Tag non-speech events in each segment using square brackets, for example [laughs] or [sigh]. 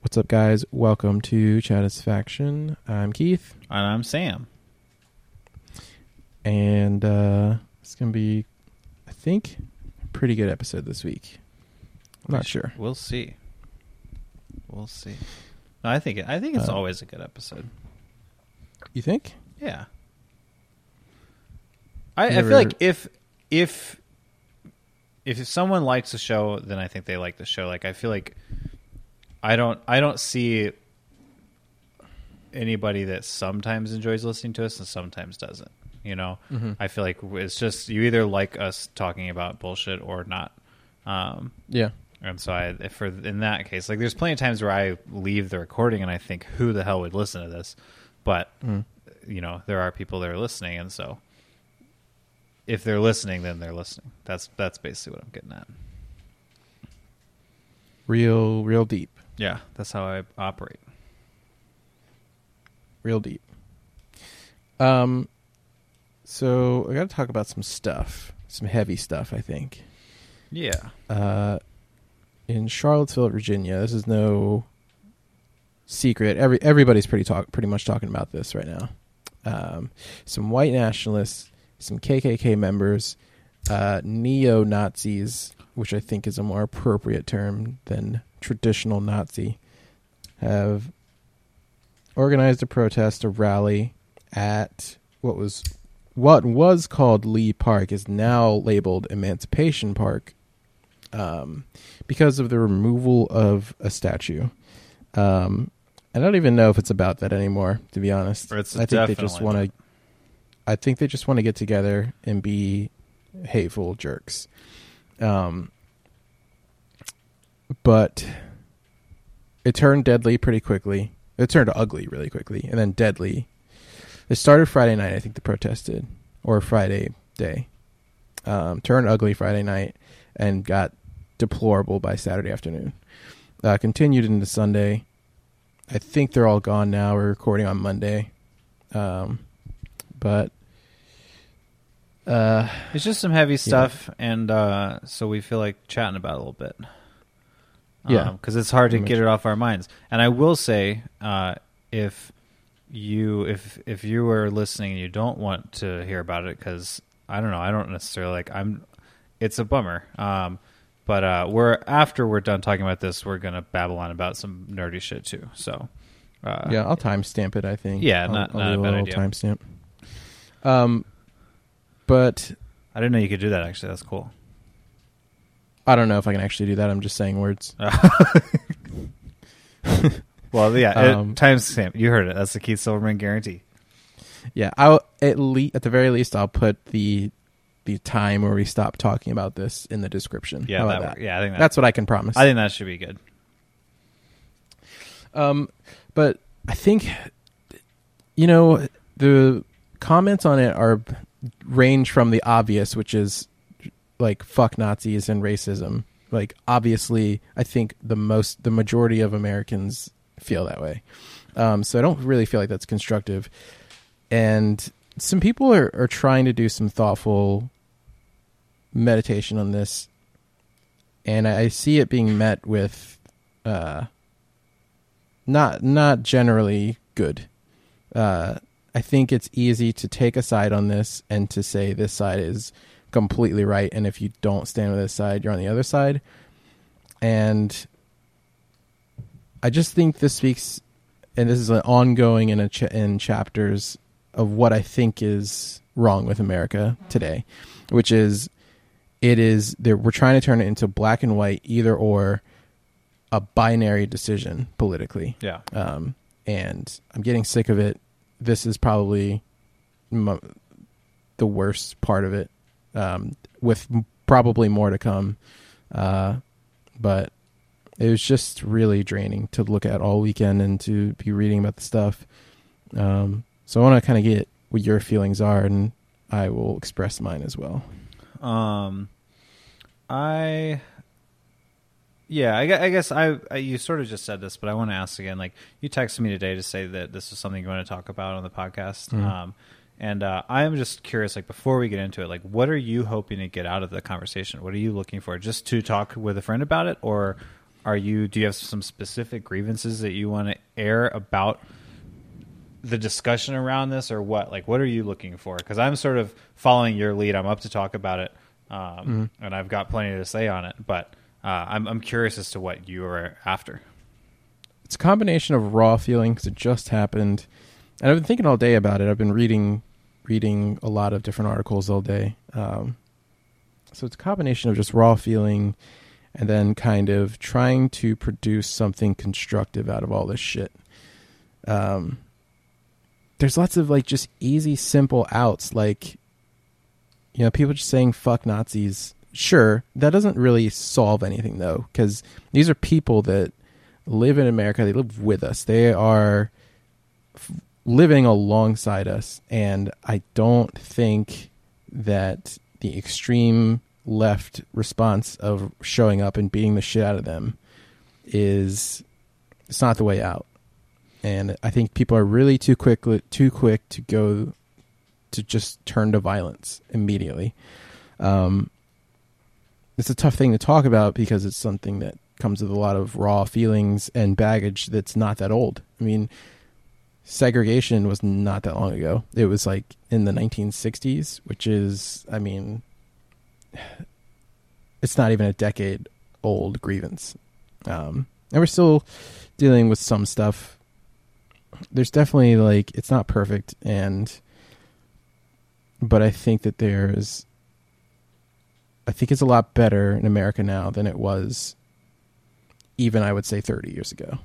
What's up, guys? Welcome to Chatisfaction. I'm Keith, And I'm Sam. and uh, it's gonna be, I think, a pretty good episode this week. I'm not sure. We'll see. We'll see. No, I think I think it's Uh, always a good episode. You think? Yeah. I, I feel like if if if someone likes the show, then I think they like the show. Like I feel like I don't I don't see anybody that sometimes enjoys listening to us and sometimes doesn't. You know, Mhm. I feel like it's just you either like us talking about bullshit or not. Um, Yeah. and so I, for in that case, like there's plenty of times where I leave the recording and I think, who the hell would listen to this? But Mm. you know, there are people that are listening, and so if they're listening, then they're listening. That's that's basically what I'm getting at. Real, real deep. Yeah, that's how I operate. Real deep. Um. So I got to talk about some stuff, some heavy stuff. I think. Yeah, uh, in Charlottesville, Virginia. This is no secret. Every everybody's pretty talk pretty much talking about this right now. Um, some white nationalists, some KKK members, uh, neo Nazis, which I think is a more appropriate term than traditional Nazi, have organized a protest, a rally at what was what was called Lee Park is now labeled Emancipation Park um, because of the removal of a statue. Um, I don't even know if it's about that anymore, to be honest. I think they just want to. I think they just want to get together and be hateful jerks. Um, but it turned deadly pretty quickly. It turned ugly really quickly, and then deadly. It started Friday night, I think the protest did, or Friday day. Um, turned ugly Friday night and got deplorable by Saturday afternoon. Uh, continued into Sunday. I think they're all gone now. We're recording on Monday, um, but uh, it's just some heavy stuff, and uh, so we feel like chatting about it a little bit. Yeah. because it's hard to get it off our minds. And I will say, uh, if you if if you are listening and you don't want to hear about it, because I don't know, I don't necessarily like. I'm. It's a bummer. Um, but uh, we're after we're done talking about this, we're gonna babble on about some nerdy shit too. So, uh, yeah, I'll timestamp it. I think. Yeah, I'll, not- I'll not do a bad idea. Timestamp. Um, but I didn't know you could do that. Actually, that's cool. I don't know if I can actually do that. I'm just saying words. [laughs] well, yeah, Um, it, timestamp. You heard it. That's the Keith Silverman guarantee. Yeah, I'll at least at the very least I'll put the the time where we stop talking about this in the description. Yeah, that, that? yeah. I think that, That's what I can promise. I think that should be good. Um, but I think you know the comments on it are range from the obvious, which is like fuck Nazis and racism. Like obviously, I think the most the majority of Americans feel that way. Um, so I don't really feel like that's constructive. And some people are, are trying to do some thoughtful meditation on this, and I, see it being met with uh, not not generally good. Uh, I think it's easy to take a side on this and to say this side is completely right, and if you don't stand with this side, you're on the other side. And I just think this speaks, and this is an ongoing in a ch- in chapters of what I think is wrong with America today, which is it is there we're trying to turn it into black and white either or a binary decision politically Yeah. um, and I'm getting sick of it. This is probably the worst part of it, um, with m- probably more to come. Uh, but it was just really draining to look at all weekend and to be reading about the stuff. Um, so I want to kind of get what your feelings are, and I will express mine as well. Um, I, yeah, I, I guess I, I, you sort of just said this, but I want to ask again. Like, you texted me today to say that this is something you want to talk about on the podcast. Mhm. Um, and uh, I am just curious, like, before we get into it, like, what are you hoping to get out of the conversation? What are you looking for? Just to talk with a friend about it, or are you? Do you have some specific grievances that you want to air about the discussion around this, or what? Like, what are you looking for? Because I'm sort of following your lead. I'm up to talk about it, um, Mm-hmm. and I've got plenty to say on it. But uh, I'm I'm curious as to what you are after. it's a combination of raw feeling because it just happened, and I've been thinking all day about it. I've been reading reading a lot of different articles all day. Um, so it's a combination of just raw feeling, and then kind of trying to produce something constructive out of all this shit. Um, there's lots of like just easy, simple outs, like you know, people just saying "fuck Nazis." Sure, that doesn't really solve anything though, because these are people that live in America. They live with us. They are f- living alongside us, and I don't think that the extreme left response of showing up and beating the shit out of them is it's not the way out. And I think people are really too quick too quick to go to just turn to violence immediately. Um, it's a tough thing to talk about because it's something that comes with a lot of raw feelings and baggage that's not that old. I mean, segregation was not that long ago. It was like in the 1960s, which is, I mean, [sighs] it's not even a decade old grievance. Um, and we're still dealing with some stuff. There's definitely like, it's not perfect. And, but I think that there's, I think it's a lot better in America now than it was even, I would say, 30 years ago.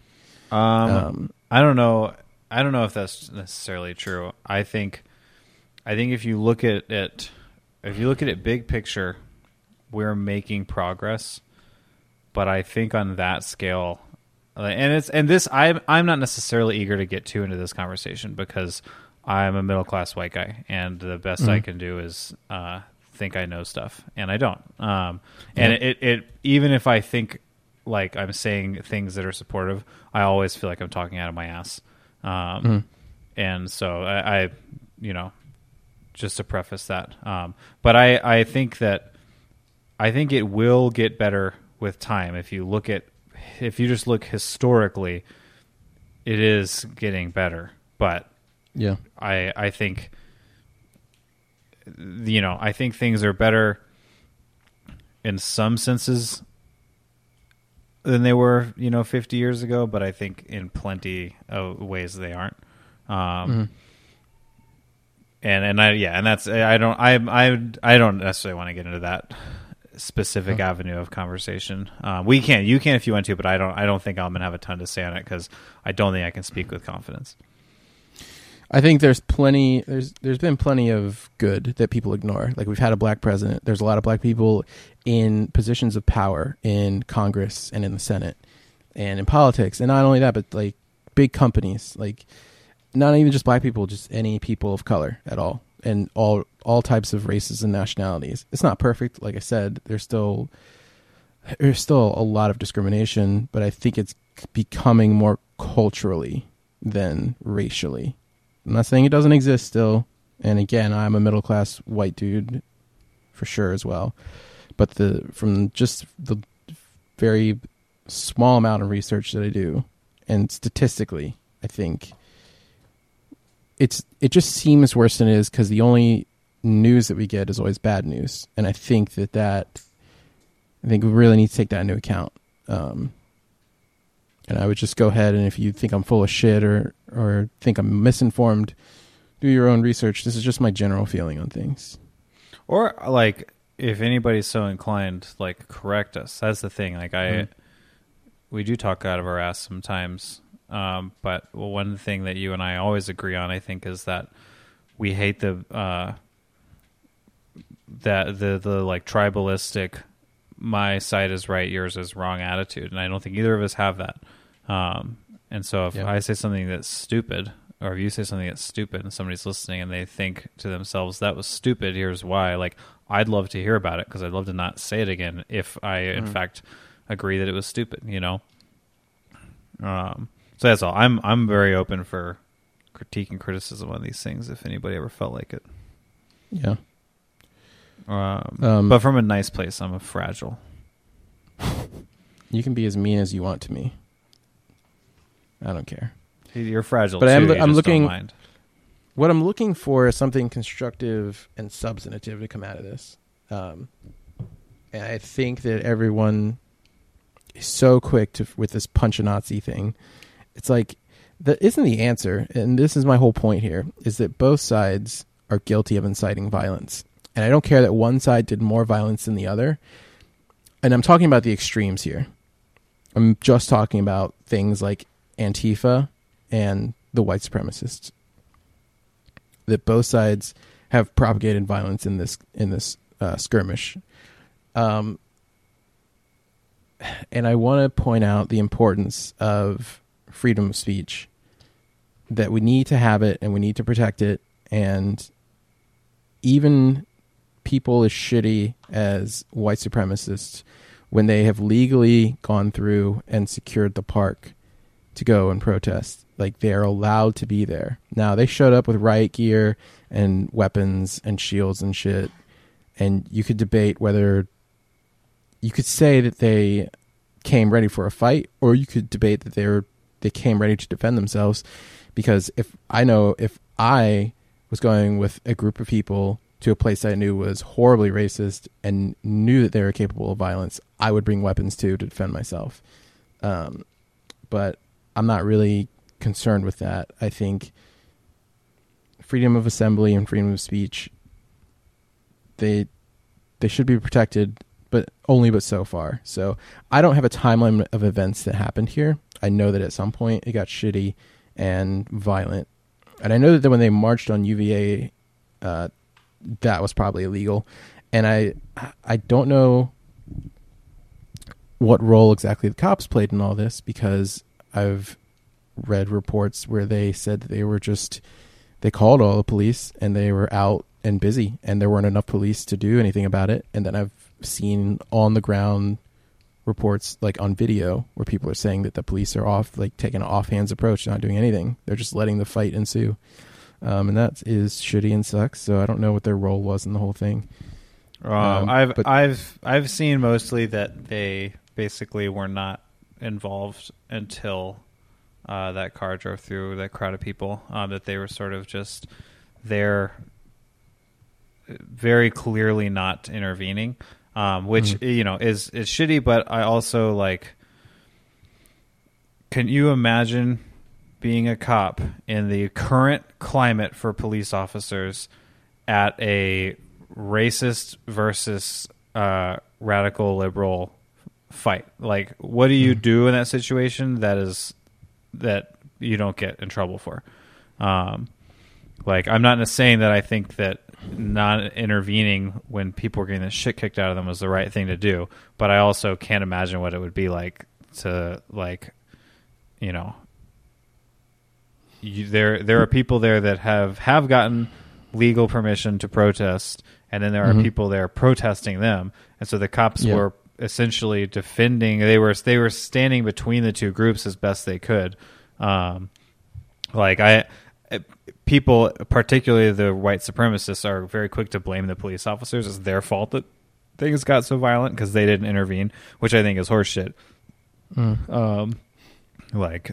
Um, Um, I don't know. I don't know if that's necessarily true. I think, I think if you look at it, if you look at it big picture, we're making progress. But I think on that scale, and it's and this I'm I'm not necessarily eager to get too into this conversation because I'm a middle class white guy, and the best I Mhm. can do is uh, think I know stuff, and I don't. Um, and Yeah. it, it even if I think like I'm saying things that are supportive, I always feel like I'm talking out of my ass. Um, Mhm. And so I, I, you know, just to preface that, um, but I I think that I think it will get better with time if you look at if you just look historically, it is getting better, but yeah. I I think you know I think things are better in some senses than they were you know 50 years ago, but I think in plenty of ways they aren't. Um, Mhm. And and I yeah, and that's I don't I I I don't necessarily want to get into that specific Oh. avenue of conversation. Um, we can you can if you want to, but I don't I don't think I'm gonna have a ton to say on it because I don't think I can speak with confidence. I think there's plenty. There's there's been plenty of good that people ignore. Like we've had a black president. There's a lot of black people in positions of power in Congress and in the Senate and in politics. And not only that, but like big companies. Like not even just black people, just any people of color at all, and all all types of races and nationalities. It's not perfect. Like I said, there's still there's still a lot of discrimination, but I think it's becoming more culturally than racially. I'm not saying it doesn't exist still. And again, I'm a middle class white dude for sure as well. But the from just the very small amount of research that I do and statistically, I think it's it just seems worse than it is cuz the only news that we get is always bad news. And I think that that I think we really need to take that into account. Um, and I would just go ahead and if you think I'm full of shit or or think I'm misinformed, do your own research. This is just my general feeling on things. Or like if anybody's so inclined, like correct us. That's the thing. Like I, Mhm. we do talk out of our ass sometimes. Um, but one thing that you and I always agree on, I think, is that we hate the uh, that the the like tribalistic, my side is right, yours is wrong attitude, and I don't think either of us have that. Um, and so if Yeah. I say something that's stupid, or if you say something that's stupid, and somebody's listening and they think to themselves, "That was stupid," here's why. Like I'd love to hear about it because I'd love to not say it again if I, in Mhm. fact, agree that it was stupid. You know. Um, so that's all. I'm I'm very open for critique and criticism on these things. If anybody ever felt like it, Yeah. um, Um, but from a nice place. I'm a fragile. You can be as mean as you want to me. I don't care. You're fragile, But too. I'm- I'm looking-. What I'm looking for is something constructive and substantive to come out of this. Um, and I think that everyone is so quick to with this punch a Nazi thing. It's like that isn't the answer, and this is my whole point here: is that both sides are guilty of inciting violence, and I don't care that one side did more violence than the other. And I'm talking about the extremes here. I'm just talking about things like Antifa and the white supremacists that both sides have propagated violence in this in this uh, skirmish. Um, and I want to point out the importance of freedom of speech. That we need to have it and we need to protect it. And even people as shitty as white supremacists, when they have legally gone through and secured the park to go and protest, like they are allowed to be there. Now they showed up with riot gear and weapons and shields and shit, and you could debate whether you could say that they came ready for a fight, or you could debate that they were they came ready to defend themselves. Because if I know if I was going with a group of people to a place I knew was horribly racist and knew that they were capable of violence, I would bring weapons too to defend myself. Um, but I'm not really concerned with that. I think freedom of assembly and freedom of speech they they should be protected, but only but so far. So I don't have a timeline of events that happened here. I know that at some point it got shitty and violent, and I know that when they marched on UVA, uh, that was probably illegal. And I I don't know what role exactly the cops played in all this because I've read reports where they said they were just they called all the police and they were out and busy and there weren't enough police to do anything about it. And then I've seen on the ground reports like on video where people are saying that the police are off like taking an offhands approach not doing anything. They're just letting the fight ensue. Um, and that is shitty and sucks. So I don't know what their role was in the whole thing. Um, Um, I've but- I've I've seen mostly that they basically were not involved until uh, that car drove through that crowd of people. Um, that they were sort of just there, very clearly not intervening, um, which Mhm. you know is is shitty. But I also like. Can you imagine being a cop in the current climate for police officers at a racist versus uh, radical liberal fight. Like, what do you do in that situation that is that you don't get in trouble for? Um, like, I'm not saying that I think that not intervening when people are getting the shit kicked out of them was the right thing to do, but I also can't imagine what it would be like to like, you know, you, there there are people there that have have gotten legal permission to protest, and then there are Mhm. people there protesting them, and so the cops Yeah. were essentially defending. They were they were standing between the two groups as best they could. Um, like I, people, particularly the white supremacists, are very quick to blame the police officers. It's their fault that things got so violent because they didn't intervene, which I think is horseshit. Mm. Um, like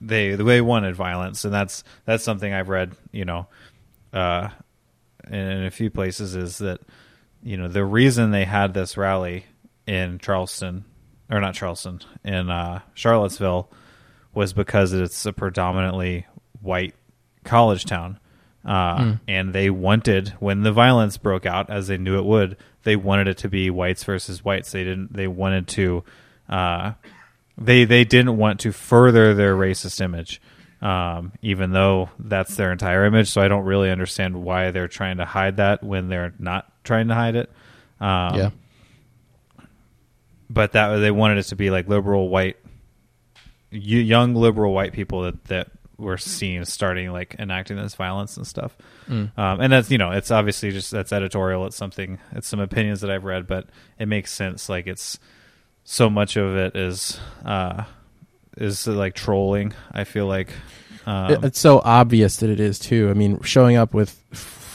they they wanted violence, and that's that's something I've read. You know, uh, in, in a few places is that you know the reason they had this rally in Charleston or not Charleston in uh, Charlottesville was because it's a predominantly white college town. Uh, Mm. And they wanted, when the violence broke out, as they knew it would, they wanted it to be whites versus whites. They didn't. They wanted to. Uh, they they didn't want to further their racist image, um, even though that's their entire image. So I don't really understand why they're trying to hide that when they're not trying to hide it. Um, yeah. But that they wanted it to be like liberal white, young liberal white people that that were seen starting like enacting this violence and stuff. Mm. Um, and that's you know it's obviously just that's editorial. It's something. It's some opinions that I've read, but it makes sense. Like it's so much of it is uh, is like trolling. I feel like. Um, It- it's so obvious that it is too. I mean, showing up with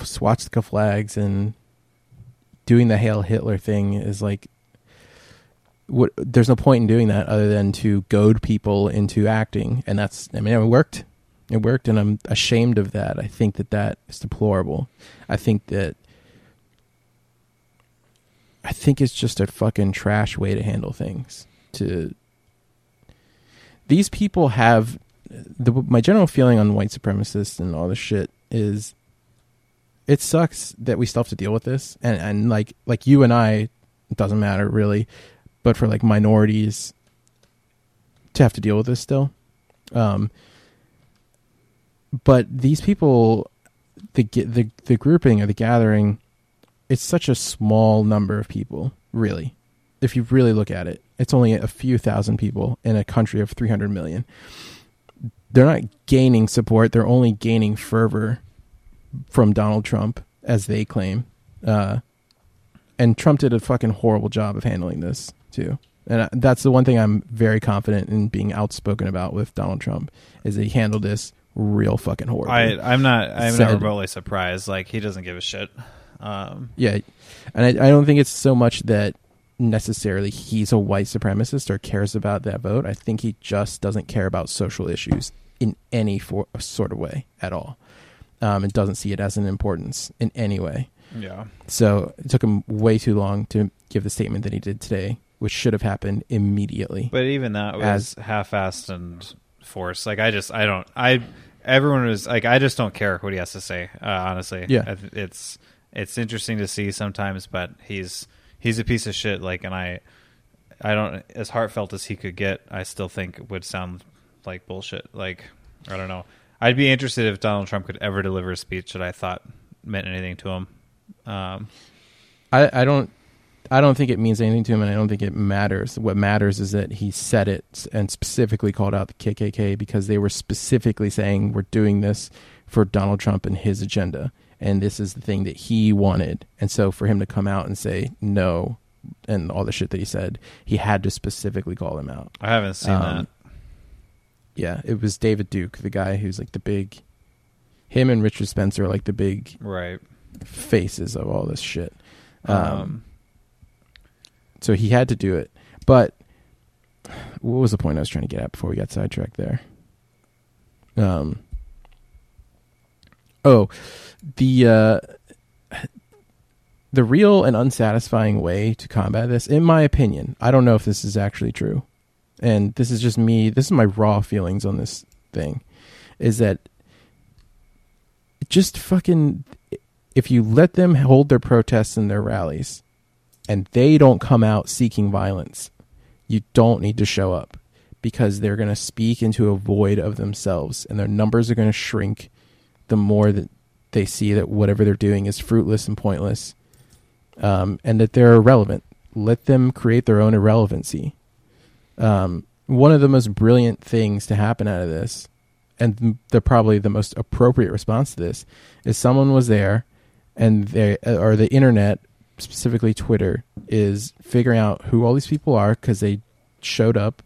swastika flags and doing the Hail Hitler thing is like what there's no point in doing that other than to goad people into acting. And that's i mean it worked. It worked and i'm ashamed of that. I think that that is deplorable. I think that i think it's just a fucking trash way to handle things. To these people have the my general feeling on white supremacists and all this shit is it sucks that we still have to deal with this. And and like like you and I it doesn't matter really but for like minorities to have to deal with this still. Um but these people the the the grouping or the gathering it's such a small number of people really. If you really look at it it's only a few thousand people in a country of 300 million. They're not gaining support they're only gaining fervor from Donald Trump as they claim. Uh, and Trump did a fucking horrible job of handling this too and that's the one thing I'm very confident in being outspoken about with Donald Trump is that he handled this real fucking horrible. I I'm not I'm Said- not remotely surprised. Like he doesn't give a shit. Um, Yeah, and I, I don't think it's so much that necessarily he's a white supremacist or cares about that vote. I think he just doesn't care about social issues in any for, sort of way at all. Um, and doesn't see it as an importance in any way. yeah. So it took him way too long to give the statement that he did today, which should have happened immediately. But even that was As- half-assed and forced. Like I just I don't I everyone was like I just don't care what he has to say. Uh, honestly, Yeah. It's it's interesting to see sometimes, but he's he's a piece of shit. Like, and I I don't as heartfelt as he could get. I still think would sound like bullshit. Like I don't know. I'd be interested if Donald Trump could ever deliver a speech that I thought meant anything to him. Um, I, I don't I don't think it means anything to him, and I don't think it matters. What matters is that he said it and specifically called out the KKK because they were specifically saying we're doing this for Donald Trump and his agenda, and this is the thing that he wanted. And so for him to come out and say no and all the shit that he said, he had to specifically call them out. I haven't seen Um, that. Yeah, it was David Duke, the guy who's like the big. Him and Richard Spencer are like the big Right. faces of all this shit. Um, Um, so he had to do it. But what was the point I was trying to get at before we got sidetracked there? Um. Oh, the uh, the real and unsatisfying way to combat this, in my opinion, I don't know if this is actually true, and this is just me. This is my raw feelings on this thing, is that just fucking if you let them hold their protests and their rallies and they don't come out seeking violence, you don't need to show up because they're going to speak into a void of themselves and their numbers are going to shrink the more that they see that whatever they're doing is fruitless and pointless um, and that they're irrelevant. Let them create their own irrelevancy. Um, one of the most brilliant things to happen out of this, and the probably the most appropriate response to this, is someone was there, and they or the internet, specifically Twitter, is figuring out who all these people are because they showed up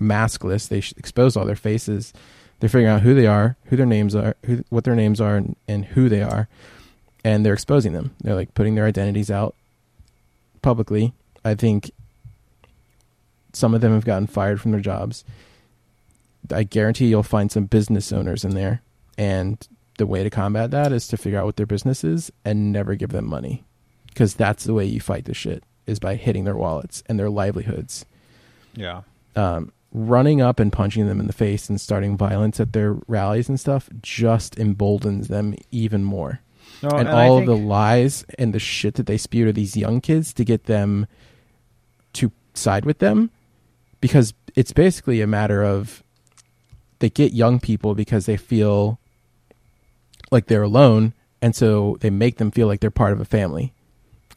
maskless. They exposed all their faces. They're figuring out who they are, who their names are, who, what their names are, and, and who they are, and they're exposing them. They're like putting their identities out publicly. I think some of them have gotten fired from their jobs. I guarantee you'll find some business owners in there, and the way to combat that is to figure out what their business is and never give them money, because that's the way you fight this shit is by hitting their wallets and their livelihoods yeah. um, running up and punching them in the face and starting violence at their rallies and stuff just emboldens them even more. No, and, I all of the lies and the shit that they spew to these young kids to get them to side with them because it's basically a matter of they get young people because they feel like they're alone and so they make them feel like they're part of a family.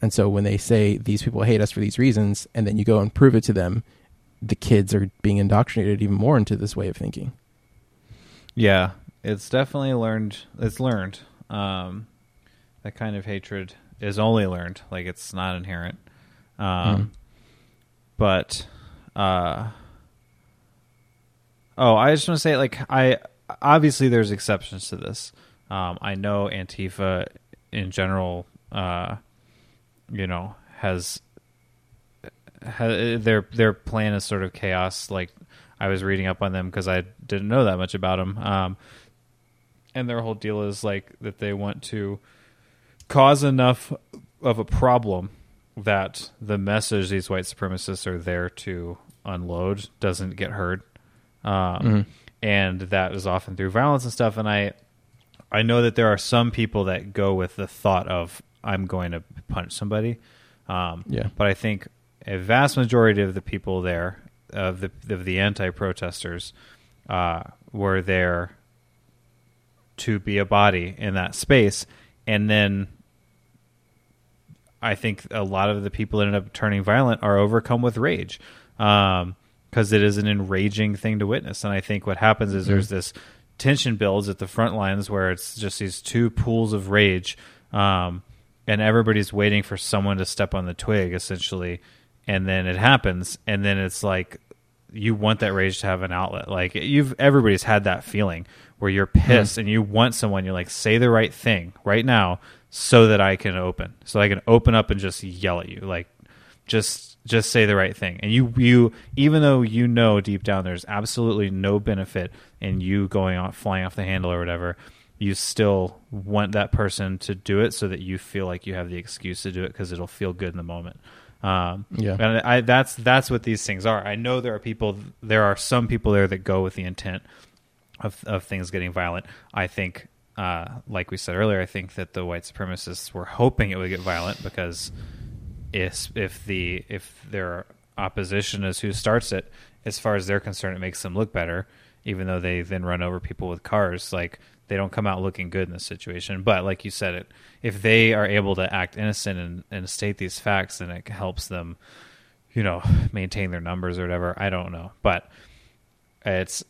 And so when they say these people hate us for these reasons and then you go and prove it to them, the kids are being indoctrinated even more into this way of thinking. Yeah, it's definitely learned. It's learned. Um, that kind of hatred is only learned. Like it's not inherent. Um, Mhm. but uh, oh, I just want to say, like, I obviously there's exceptions to this. Um, I know Antifa in general, uh, you know, has ha- their their plan is sort of chaos. Like I was reading up on them because I didn't know that much about them. Um, and their whole deal is like that they want to cause enough of a problem that the message these white supremacists are there to unload doesn't get heard. Um, Mhm. and that is often through violence and stuff. And I, I know that there are some people that go with the thought of I'm going to punch somebody. Um, Yeah. But I think a vast majority of the people there, of the of the anti-protesters, uh, were there to be a body in that space, and then I think a lot of the people that end up turning violent are overcome with rage, because it is an enraging thing to witness. And I think what happens is there's this tension builds at the front lines where it's just these two pools of rage, um, and everybody's waiting for someone to step on the twig, essentially, and then it happens, and then it's like you want that rage to have an outlet. Like you've everybody's had that feeling where you're hmm. pissed and you want someone. You're like, say the right thing right now so that I can open, so I can open up and just yell at you, like just just say the right thing. And you you even though you know deep down there's absolutely no benefit in you going off flying off the handle or whatever. You still want that person to do it so that you feel like you have the excuse to do it because it'll feel good in the moment. Um, Yeah. and I, that's that's what these things are. I know there are people, there are some people there that go with the intent of of things getting violent. I think, uh, like we said earlier, I think that the white supremacists were hoping it would get violent because if if the if their opposition is who starts it, as far as they're concerned, it makes them look better, even though they then run over people with cars. Like they don't come out looking good in this situation. But like you said, it if they are able to act innocent and, and state these facts, then it helps them, you know, maintain their numbers or whatever. I don't know, but it's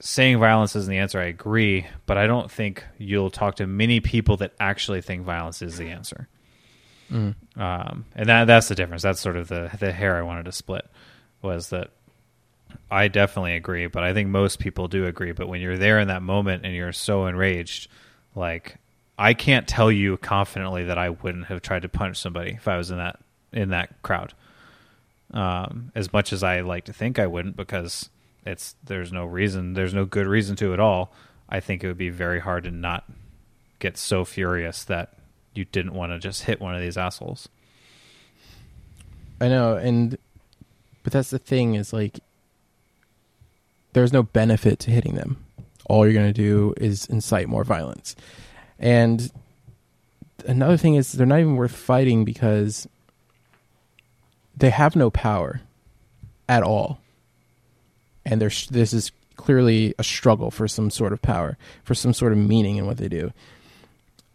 saying violence isn't the answer. I agree, but I don't think you'll talk to many people that actually think violence is the answer. Mm. Um, and that that's the difference. That's sort of the the hair I wanted to split was that I definitely agree, but I think most people do agree. But when you're there in that moment and you're so enraged, like I can't tell you confidently that I wouldn't have tried to punch somebody if I was in that in that crowd. Um, as much as I like to think I wouldn't, because it's there's no reason, there's no good reason to at all. I think it would be very hard to not get so furious that you didn't want to just hit one of these assholes. I know, and but that's the thing is like there's no benefit to hitting them. All you're going to do is incite more violence. And another thing is they're not even worth fighting because they have no power at all. And there's this is clearly a struggle for some sort of power, for some sort of meaning in what they do.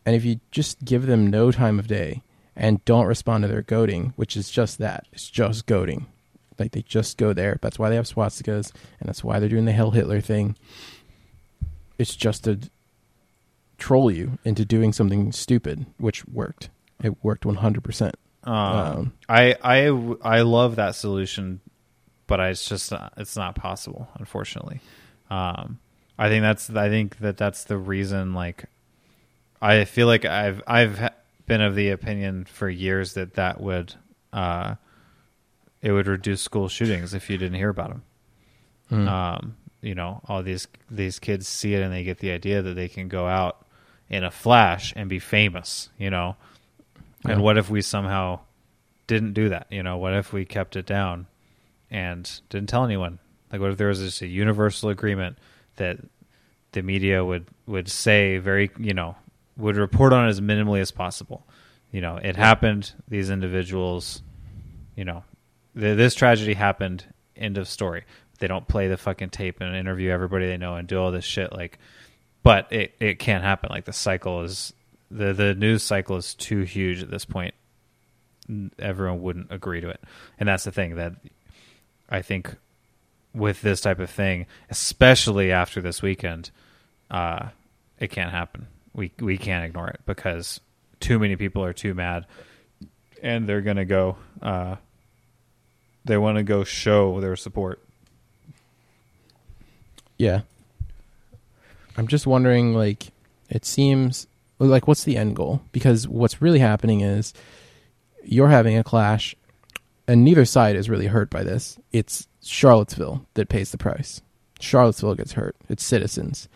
And if you just give them no time of day and don't respond to their goading, which is just that, it's just goading. Like they just go there. That's why they have swastikas, and that's why they're doing the Hell Hitler thing. It's just to troll you into doing something stupid, which worked. It worked 100%. Um, Um, I I I love that solution, but I, it's just not, it's not possible, unfortunately. Um, I think that's I think that that's the reason. Like, I feel like I've I've been of the opinion for years that that would uh, it would reduce school shootings if you didn't hear about them. Mm. Um, you know, all these these kids see it and they get the idea that they can go out in a flash and be famous. You know, and what if we somehow didn't do that? You know, what if we kept it down and didn't tell anyone? Like, what if there was just a universal agreement that the media would would say very, you know, would report on it as minimally as possible. You know, it happened. These individuals, you know, this tragedy happened. End of story. They don't play the fucking tape and interview everybody they know and do all this shit. Like, but it it can't happen. Like the cycle is the the news cycle is too huge at this point. Everyone wouldn't agree to it, and that's the thing that I think with this type of thing, especially after this weekend, uh, it can't happen. We we can't ignore it because too many people are too mad, and they're gonna go. Uh, they want to go show their support. Yeah. I'm just wondering, like, it seems like what's the end goal? Because what's really happening is you're having a clash and neither side is really hurt by this. It's Charlottesville that pays the price. Charlottesville gets hurt. It's citizens.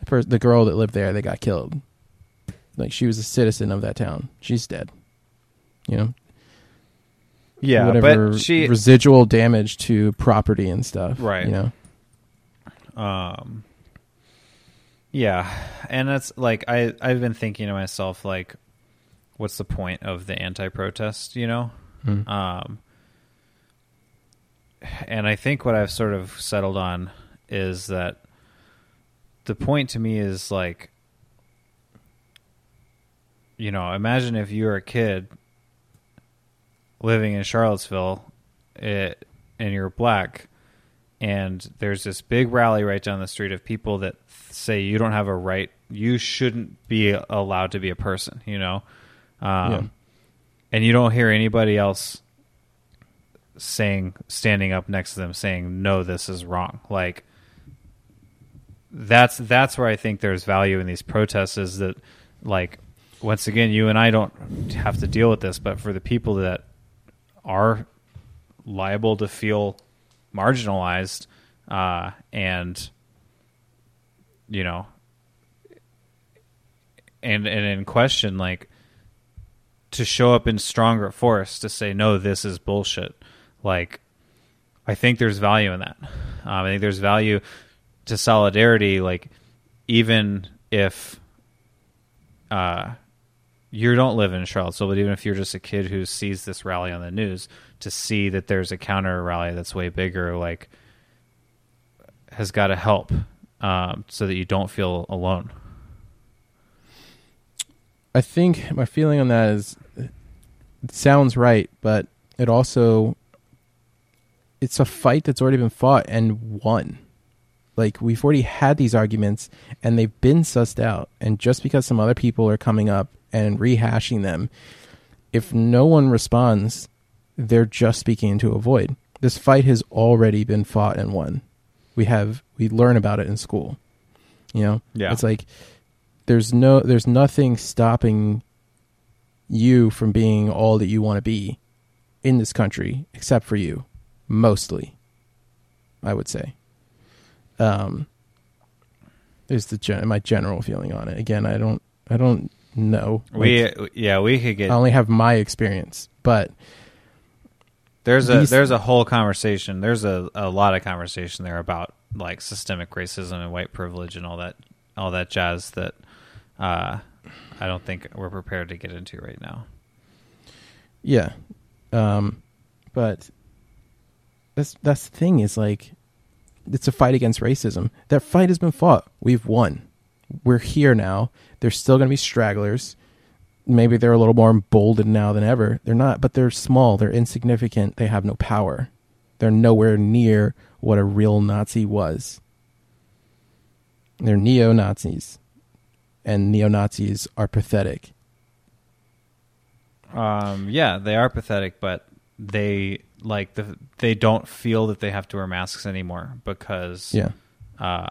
The, per- the girl that lived there, they got killed. Like she was a citizen of that town. She's dead. You know, Yeah, whatever but she residual damage to property and stuff. Right. You know. um yeah and that's like i i've been thinking to myself like what's the point of the anti-protest you know Mm. um and i think what i've sort of settled on is that the point to me is like you know imagine if you were a kid living in charlottesville it, and you're black and there's this big rally right down the street of people that say you don't have a right you shouldn't be allowed to be a person you know um, Yeah. and you don't hear anybody else saying standing up next to them saying no this is wrong like that's that's where i think there's value in these protests is that like once again you and i don't have to deal with this but for the people that are liable to feel marginalized uh, and you know and and in question like to show up in stronger force to say no this is bullshit. Like i think there's value in that. Um, i think there's value to solidarity like even if uh you don't live in Charlottesville, but even if you're just a kid who sees this rally on the news, to see that there's a counter rally that's way bigger, like, has got to help um, so that you don't feel alone. I think my feeling on that is it sounds right, but it also it's a fight that's already been fought and won. Like we've already had these arguments and they've been sussed out and just because some other people are coming up and rehashing them, if no one responds, they're just speaking into a void. This fight has already been fought and won. We have we learn about it in school. You know? Yeah. It's like there's no there's nothing stopping you from being all that you want to be in this country except for you mostly i would say um is the gen- my general feeling on it again i don't i don't know We Like, yeah, we could get i only have my experience but there's a these- there's a whole conversation. There's a, a lot of conversation there about like systemic racism and white privilege and all that all that jazz that uh, I don't think we're prepared to get into right now. Yeah. Um but that's that's the thing is like it's a fight against racism. That fight has been fought. We've won. We're here now. There's still going to be stragglers. Maybe they're a little more emboldened now than ever. They're not, but they're small. They're insignificant. They have no power. They're nowhere near what a real Nazi was. They're neo Nazis. And neo Nazis are pathetic. Um, yeah, they are pathetic, but they like the they don't feel that they have to wear masks anymore because Yeah. uh,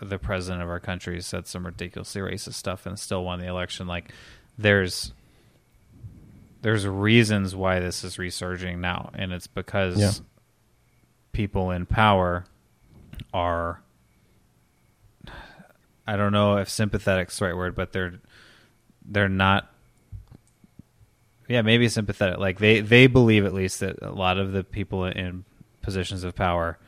the president of our country said some ridiculously racist stuff and still won the election. Like, there's there's reasons why this is resurging now, and it's because Yeah. people in power are I don't know if sympathetic's the right word, but they're they're not yeah, maybe sympathetic. Like they they believe at least that a lot of the people in positions of power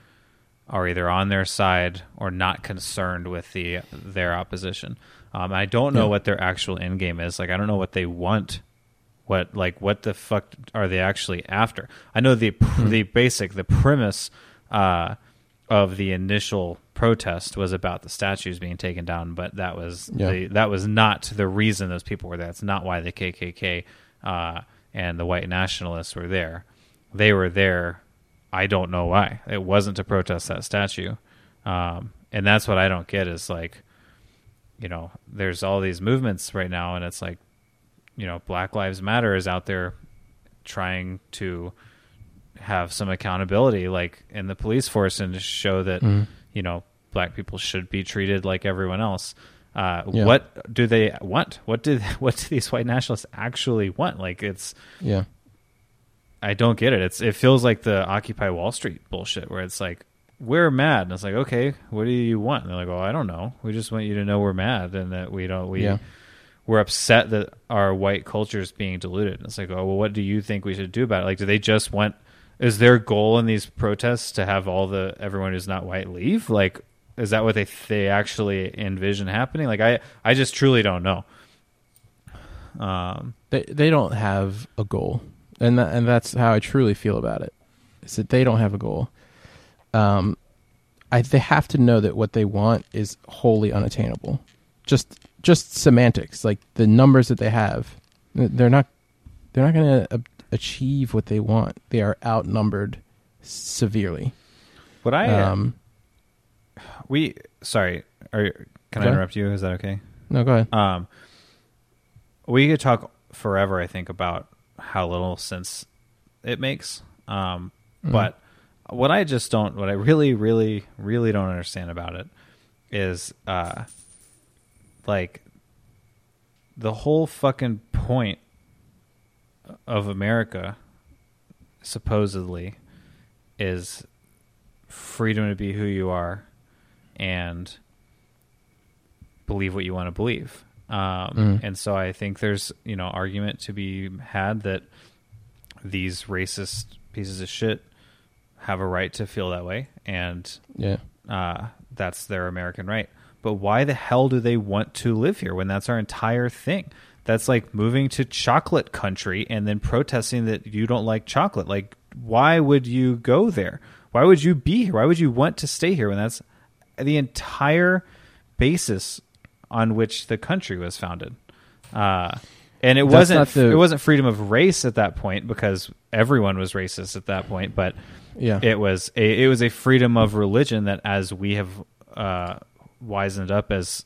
are either on their side or not concerned with the their opposition. Um, I don't know Yeah. what their actual end game is. Like I don't know what they want. What like what the fuck are they actually after? I know the pr- the basic the premise uh, of the initial protest was about the statues being taken down, but that was Yeah. the, that was not the reason those people were there. That's not why the KKK uh, and the white nationalists were there. They were there. I don't know why. It wasn't to protest that statue, um, and that's what I don't get. Is like, you know, there's all these movements right now, and it's like, you know, Black Lives Matter is out there trying to have some accountability, like in the police force, and to show that Mhm. you know black people should be treated like everyone else. Uh, Yeah. What do they want? What did [laughs] what do these white nationalists actually want? Like it's Yeah. I don't get it. It's it feels like the Occupy Wall Street bullshit where it's like we're mad and it's like okay, what do you want? And they're like, well, I don't know. We just want you to know we're mad and that we don't we Yeah. we're upset that our white culture is being diluted. And it's like, oh well, what do you think we should do about it? Like, do they just want? Is their goal in these protests to have all the everyone who's not white leave? Like, is that what they they actually envision happening? Like, I I just truly don't know. Um, They they don't have a goal, and tha- and that's how I truly feel about it. Is that they don't have a goal. Um, I they have to know that what they want is wholly unattainable. Just just semantics, like the numbers that they have, they're not they're not going to achieve what they want. They are outnumbered severely. what I um, we sorry, are can I interrupt you? Is that okay? no, go ahead. Um, we could talk forever, I think, about how little sense it makes. Um, Mhm. But what I just don't, what I really, really, really don't understand about it is, uh, like, the whole fucking point of America, supposedly, is freedom to be who you are and believe what you want to believe. Um, Mm. And so I think there's you know argument to be had that these racist pieces of shit have a right to feel that way, and Yeah. uh, that's their American right. But why the hell do they want to live here when that's our entire thing? That's like moving to chocolate country and then protesting that you don't like chocolate. Like, why would you go there? Why would you be here? Why would you want to stay here when that's the entire basis on which the country was founded? Uh, and it That's wasn't the, it wasn't freedom of race at that point because everyone was racist at that point. But Yeah. it was a it was a freedom of religion that as we have uh wizened up as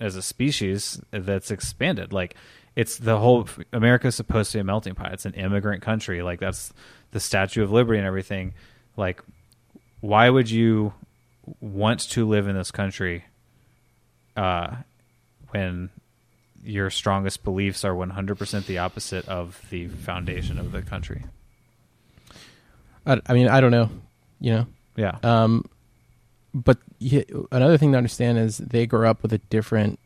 as a species that's expanded like it's the whole america's supposed to be a melting pot it's an immigrant country like that's the statue of liberty and everything like why would you want to live in this country uh when your strongest beliefs are 100% the opposite of the foundation of the country I, I mean, I don't know. You know, yeah Um, but another thing to understand is they grow up with a different.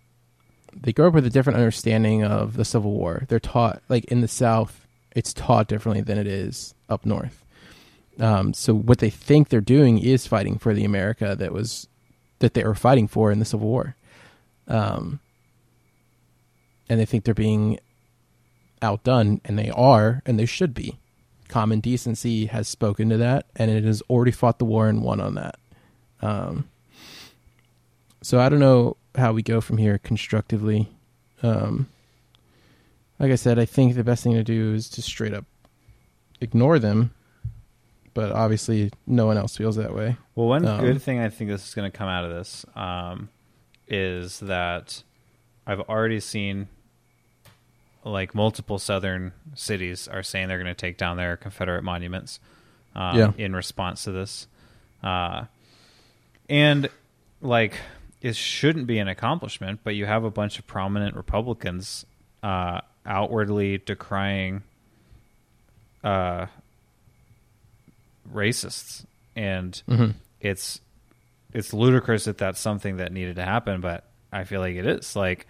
They grow up with a different understanding of the Civil War. They're taught like in the South, it's taught differently than it is up north. Um, so what they think they're doing is fighting for the America that was that they were fighting for in the Civil War. Um, and they think they're being outdone, and they are, and they should be. Common decency has spoken to that and it has already fought the war and won on that. Um, so i don't know how we go from here constructively. Um, like i said i think the best thing to do is to straight up ignore them but obviously no one else feels that way. Well, one Um, good thing I think this is going to come out of this um, is that I've already seen like multiple southern cities are saying they're going to take down their Confederate monuments um, Yeah. in response to this, uh, and like it shouldn't be an accomplishment, but you have a bunch of prominent Republicans uh, outwardly decrying uh, racists and mm-hmm. it's it's ludicrous that that's something that needed to happen, but I feel like it is. Like,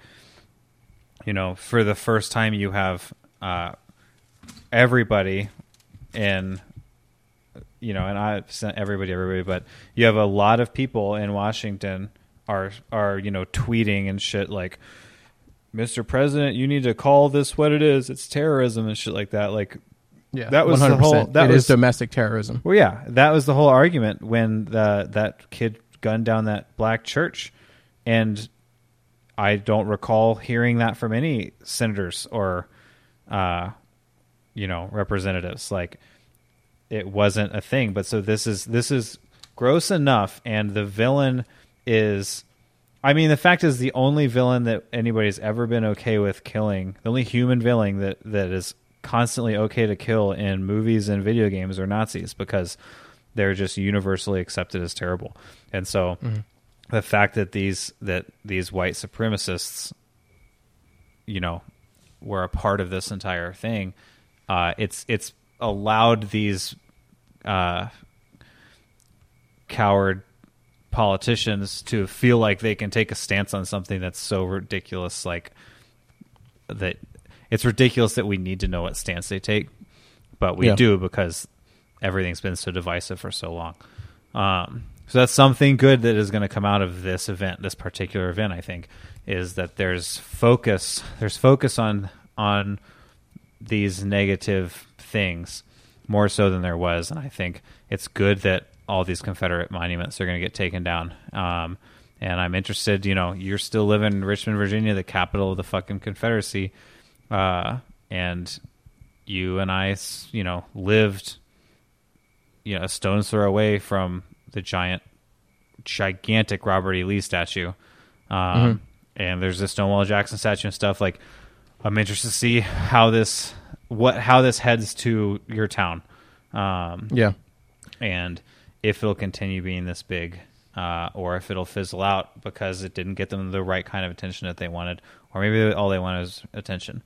you know, for the first time, you have uh, everybody in, you know, and I've sent everybody, everybody, but you have a lot of people in Washington are are you know tweeting and shit like, Mr. President, you need to call this what it is. It's terrorism and shit like that. Like, yeah That was the 100%. whole- that It is was- domestic terrorism well, yeah, that was the whole argument when the that kid gunned down that black church, and I don't recall hearing that from any senators or, uh, you know, representatives. Like, it wasn't a thing. But so this is this is gross enough, and the villain is. I mean, the fact is, the only villain that anybody's ever been okay with killing, the only human villain that, that is constantly okay to kill in movies and video games are Nazis because they're just universally accepted as terrible. And so the fact that these that these white supremacists, you know, were a part of this entire thing, uh, it's it's allowed these uh, coward politicians to feel like they can take a stance on something that's so ridiculous, like that it's ridiculous that we need to know what stance they take, but we Yeah. do because everything's been so divisive for so long. Um, so that's something good that is going to come out of this event, this particular event. I think is that there's focus. There's focus on on these negative things more so than there was, and I think it's good that all these Confederate monuments are going to get taken down. Um, and I'm interested. You know, you're still living in Richmond, Virginia, the capital of the fucking Confederacy, uh, and you and I, you know, lived, you know, a stone's throw away from the giant, gigantic Robert E. Lee statue. Um, And there's the Stonewall Jackson statue and stuff. Like, I'm interested to see how this, what, how this heads to your town. Um, Yeah. and if it'll continue being this big, uh, or if it'll fizzle out because it didn't get them the right kind of attention that they wanted, or maybe all they wanted was attention.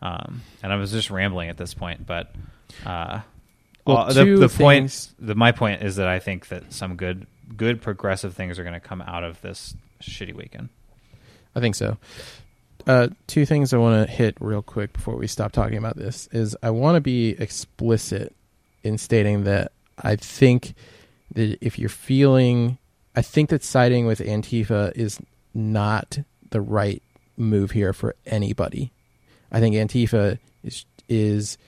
Um, and I was just rambling at this point, but uh, Well, the, the point, the, my point is that I think that some good, good progressive things are going to come out of this shitty weekend. I think so. Uh, two things I want to hit real quick before we stop talking about this is I want to be explicit in stating that I think that if you're feeling, I think that siding with Antifa is not the right move here for anybody. I think Antifa is is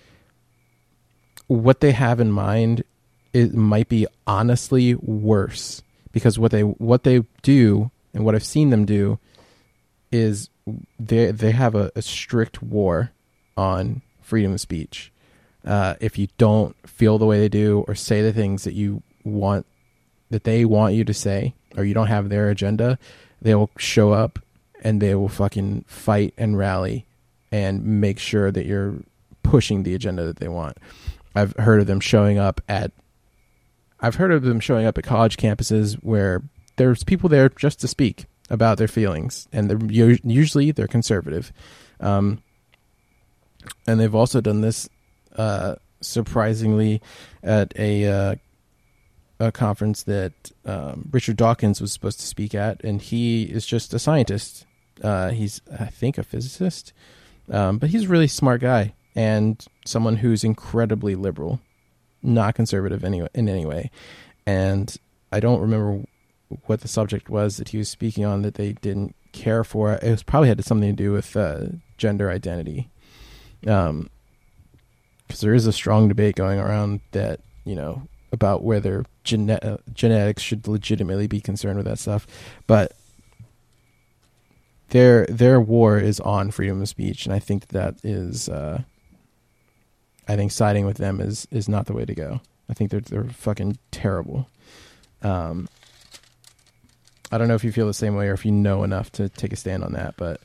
what they have in mind. It might be honestly worse because what they what they do and what I've seen them do is they they have a, a strict war on freedom of speech. Uh, if you don't feel the way they do or say the things that you want that they want you to say or you don't have their agenda, they will show up and they will fucking fight and rally and make sure that you're pushing the agenda that they want. I've heard of them showing up at I've heard of them showing up at college campuses where there's people there just to speak about their feelings, and they're usually they're conservative. Um, and they've also done this uh, surprisingly at a uh, a conference that um, Richard Dawkins was supposed to speak at, and he is just a scientist. Uh, he's I think a physicist, um, but he's a really smart guy and someone who's incredibly liberal, not conservative any, in any way. And I don't remember what the subject was that he was speaking on that they didn't care for. It was probably had something to do with uh, gender identity, because there is a strong debate going around that you know about whether gene- uh, genetics should legitimately be concerned with that stuff, but their their war is on freedom of speech, and I think that is, uh, I think siding with them is is not the way to go. I think they're they're fucking terrible. Um, I don't know if you feel the same way or if you know enough to take a stand on that, but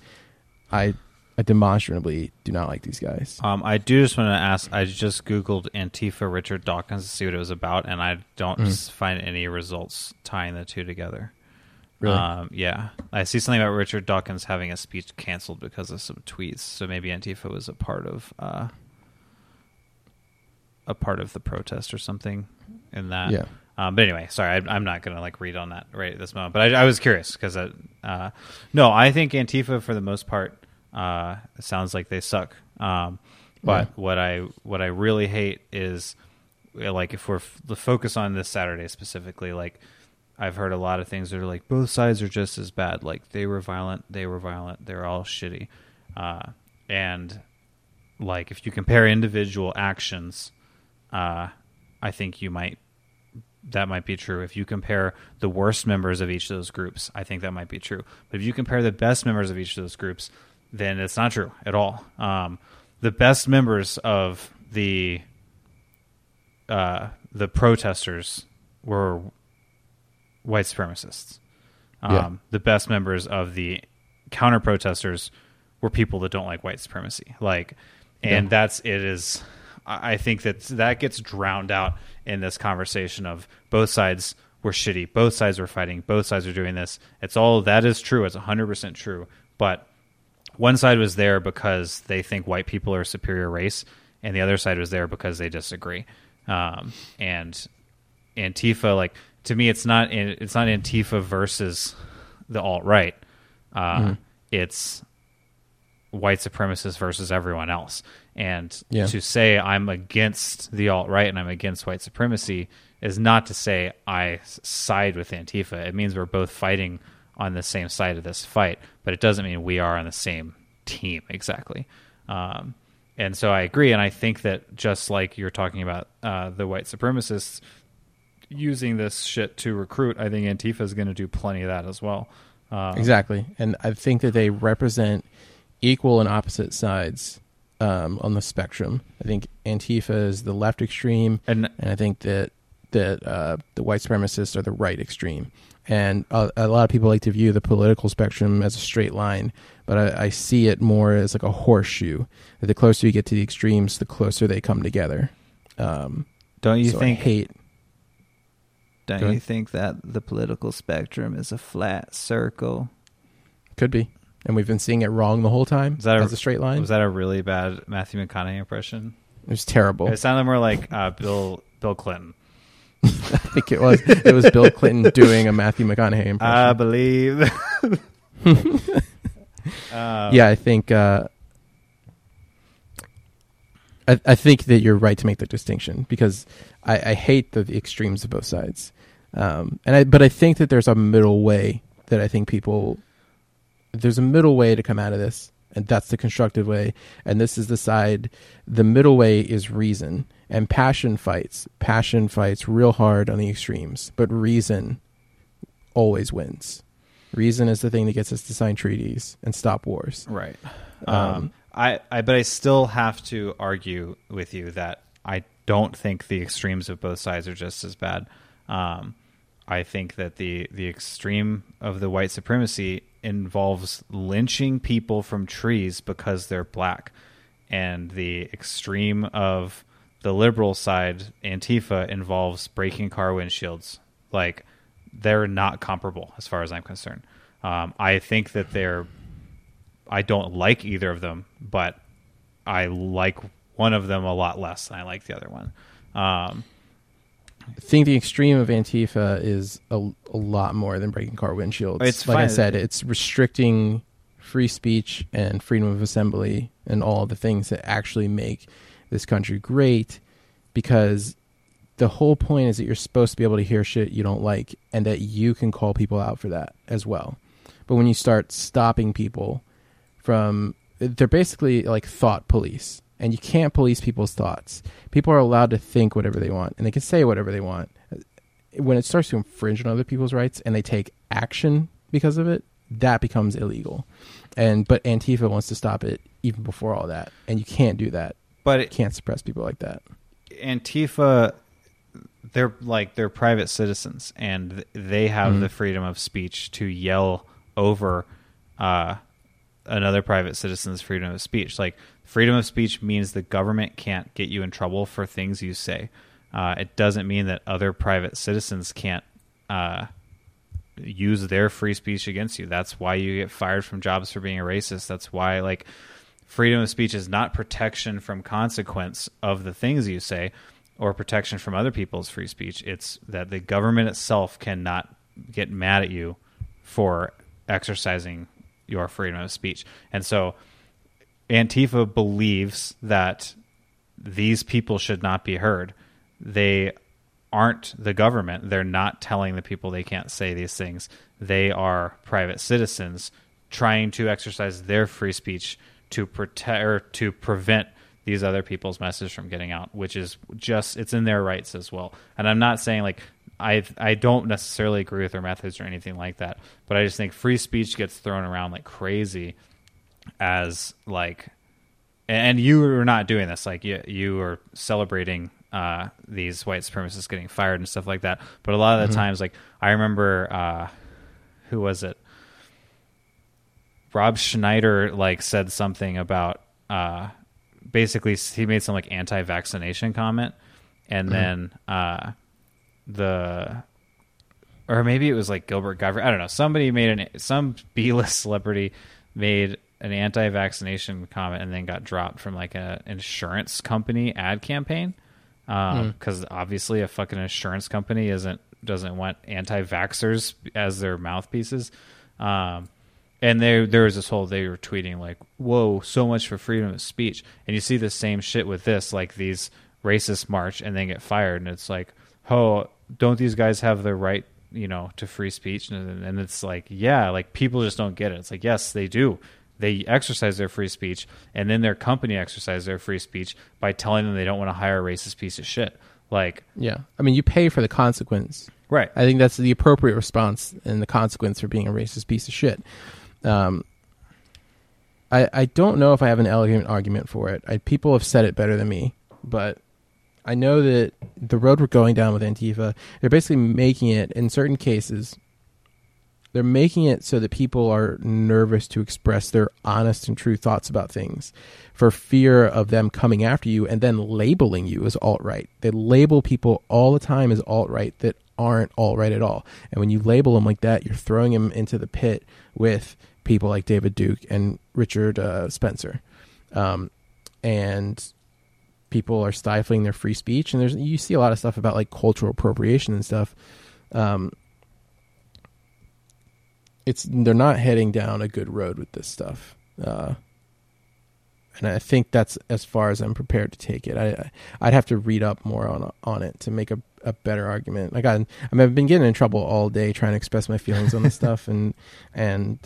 I, I demonstrably do not like these guys. Um, I do just want to ask. I just googled Antifa Richard Dawkins to see what it was about, and I don't Mm. find any results tying the two together. Really? Um, yeah, I see something about Richard Dawkins having a speech canceled because of some tweets. So maybe Antifa was a part of uh, a part of the protest or something in that. Yeah. Um, but anyway, sorry, I, I'm not going to like read on that right at this moment. But I, I was curious because uh, no, I think Antifa for the most part uh, sounds like they suck. Um, but Yeah. what I what I really hate is uh, like if we're f- the focus on this Saturday specifically, like I've heard a lot of things that are like both sides are just as bad. Like they were violent, they were violent, they're all shitty. Uh, and like if you compare individual actions, uh, I think you might that might be true. If you compare the worst members of each of those groups, I think that might be true. But if you compare the best members of each of those groups, then it's not true at all. Um, the best members of the uh, the protesters were white supremacists. Um, Yeah. The best members of the counter protesters were people that don't like white supremacy. Like, and Yeah. that's it is. I think that that gets drowned out in this conversation of both sides were shitty, both sides were fighting, both sides are doing this. It's all that is true. It's hundred percent true. But one side was there because they think white people are a superior race, and the other side was there because they disagree. Um, and Antifa, like to me, it's not it's not Antifa versus the alt right. Uh, Mhm. It's white supremacists versus everyone else. And Yeah. to say I'm against the alt right and I'm against white supremacy is not to say I side with Antifa. It means we're both fighting on the same side of this fight, but it doesn't mean we are on the same team exactly. Um, and so I agree, and I think that just like you're talking about uh, the white supremacists using this shit to recruit, I think Antifa is going to do plenty of that as well. Um, Exactly. And I think that they represent equal and opposite sides um, on the spectrum. I think Antifa is the left extreme, And and I think that that uh, the white supremacists are the right extreme. And a, a lot of people like to view the political spectrum as a straight line, but I, I see it more as like a horseshoe. That the closer you get to the extremes, the closer they come together. Um, don't you so I think hate? Don't you think that the political spectrum is a flat circle? Could be, and we've been seeing it wrong the whole time. Is that a- as a straight line? was that a really bad Matthew McConaughey impression? it was terrible. It sounded more like uh, Bill Bill Clinton. [laughs] I think it was. It was Bill Clinton doing a Matthew McConaughey impression. I believe. uh, [laughs] [laughs] yeah, I think. Uh, I, I think that you're right to make the distinction because I, I hate the, the extremes of both sides, um, and I but I think that there's a middle way that I think people there's a middle way to come out of this, and that's the constructive way, and this is the side. The middle way is reason and passion fights. Passion fights real hard on the extremes, but reason always wins. Reason is the thing that gets us to sign treaties and stop wars. Right. Um, Um, I, I, but I still have to argue with you that I don't think the extremes of both sides are just as bad. Um, I think that the the extreme of the white supremacy involves lynching people from trees because they're black, and the extreme of the liberal side, Antifa, involves breaking car windshields. Like they're not comparable as far as I'm concerned. Um, I think that they're I don't like either of them, but I like one of them a lot less than I like the other one. Um, I think the extreme of Antifa is a, a lot more than breaking car windshields. It's like I said, it's restricting free speech and freedom of assembly and all the things that actually make this country great because the whole point is that you're supposed to be able to hear shit you don't like and that you can call people out for that as well. But when you start stopping people from they're basically like thought police and you can't police people's thoughts. People are allowed to think whatever they want and they can say whatever they want. When it starts to infringe on other people's rights and they take action because of it that becomes illegal. And but antifa wants to stop it even before all that. And you can't do that. But you it, can't suppress people like that. Antifa, they're like they're private citizens, and they have Mhm. the freedom of speech to yell over uh, another private citizen's freedom of speech. Like freedom of speech means the government can't get you in trouble for things you say. Uh, it doesn't mean that other private citizens can't uh, use their free speech against you. That's why you get fired from jobs for being a racist. That's why like freedom of speech is not protection from consequence of the things you say or protection from other people's free speech. It's that the government itself cannot get mad at you for exercising your freedom of speech. And so Antifa believes that these people should not be heard. They aren't the government. They're not telling the people they can't say these things. They are private citizens trying to exercise their free speech to protect or to prevent these other people's message from getting out, which is just it's in their rights as well. And I'm not saying like I I don't necessarily agree with their methods or anything like that, but I just think free speech gets thrown around like crazy as like and you are not doing this like you you were celebrating uh, these white supremacists getting fired and stuff like that but a lot of the times like i remember uh, who was it? Rob schneider like said something about uh, basically he made some like anti-vaccination comment and then uh, the or maybe it was like Gilbert Gottfried. I don't know. Somebody made an some B list celebrity made an anti-vaccination comment and then got dropped from like a insurance company ad campaign because obviously a fucking insurance company isn't doesn't want anti-vaxxers as their mouthpieces. Um, and there there was this whole they were tweeting like, "Whoa, so much for freedom of speech," and you see the same shit with this, like these racist march and then get fired, and it's like, "Oh, don't these guys have the right?" You know, to free speech, and, and it's like, yeah, like people just don't get it. It's like, yes, they do. They exercise their free speech, and then their company exercise their free speech by telling them they don't want to hire a racist piece of shit. Like, Yeah. I mean, you pay for the consequence. right? I think that's the appropriate response and the consequence for being a racist piece of shit. Um, I I don't know if I have an elegant argument for it. I, people have said it better than me, but I know that the road we're going down with Antifa, they're basically making it in certain cases. They're making it so that people are nervous to express their honest and true thoughts about things for fear of them coming after you and then labeling you as alt right. They label people all the time as alt right that aren't alt right at all. And when you label them like that, you're throwing them into the pit with people like David Duke and Richard uh, Spencer. Um, and people are stifling their free speech. And there's you see a lot of stuff about like cultural appropriation and stuff. Um, it's they're not heading down a good road with this stuff. Uh, and I think that's as far as I'm prepared to take it. I I'd have to read up more on on it to make a, a better argument. I, I mean, I've been getting in trouble all day trying to express my feelings on this [laughs] stuff and and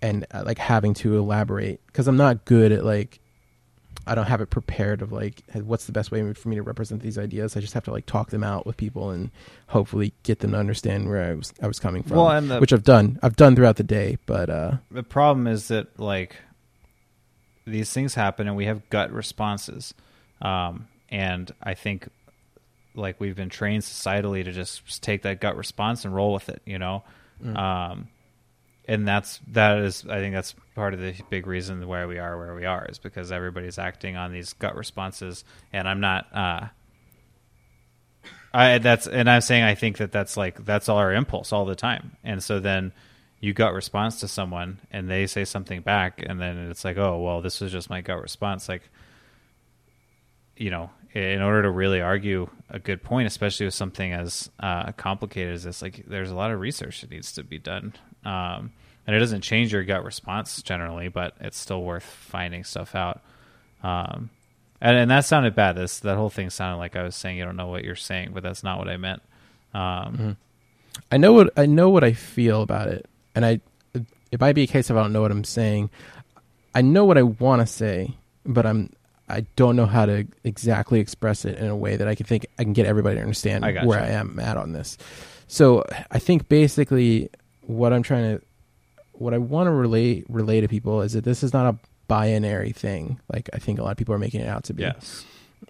and uh, like having to elaborate because I'm not good at like I don't have it prepared of like what's the best way for me to represent these ideas. I just have to like talk them out with people and hopefully get them to understand where I was I was coming from. Well, and the- which I've done. I've done throughout the day, but uh the problem is that like these things happen and we have gut responses um, and i think like we've been trained societally to just, take that gut response and roll with it you know um, and that's that is i think that's part of the big reason why we are where we are is because everybody's acting on these gut responses and i'm not uh I that's and I'm saying I think that that's like that's all our impulse all the time, and so then you gut response to someone and they say something back, and then it's like, oh well, this was just my gut response. Like, you know, in order to really argue a good point, especially with something as uh, complicated as this, like there's a lot of research that needs to be done, um, and it doesn't change your gut response generally, but it's still worth finding stuff out. Um, and, and that sounded bad. This that whole thing sounded like I was saying you don't know what you're saying, but that's not what I meant. Um, I know what I know what I feel about it, and I it might be a case of I don't know what I'm saying. I know what I want to say, but I'm I don't know how to exactly express it in a way that I can think I can get everybody to understand I where I am at on this. So I think basically what I'm trying to what I want to relate relay to people is that this is not a binary thing. Like I think a lot of people are making it out to be. yes,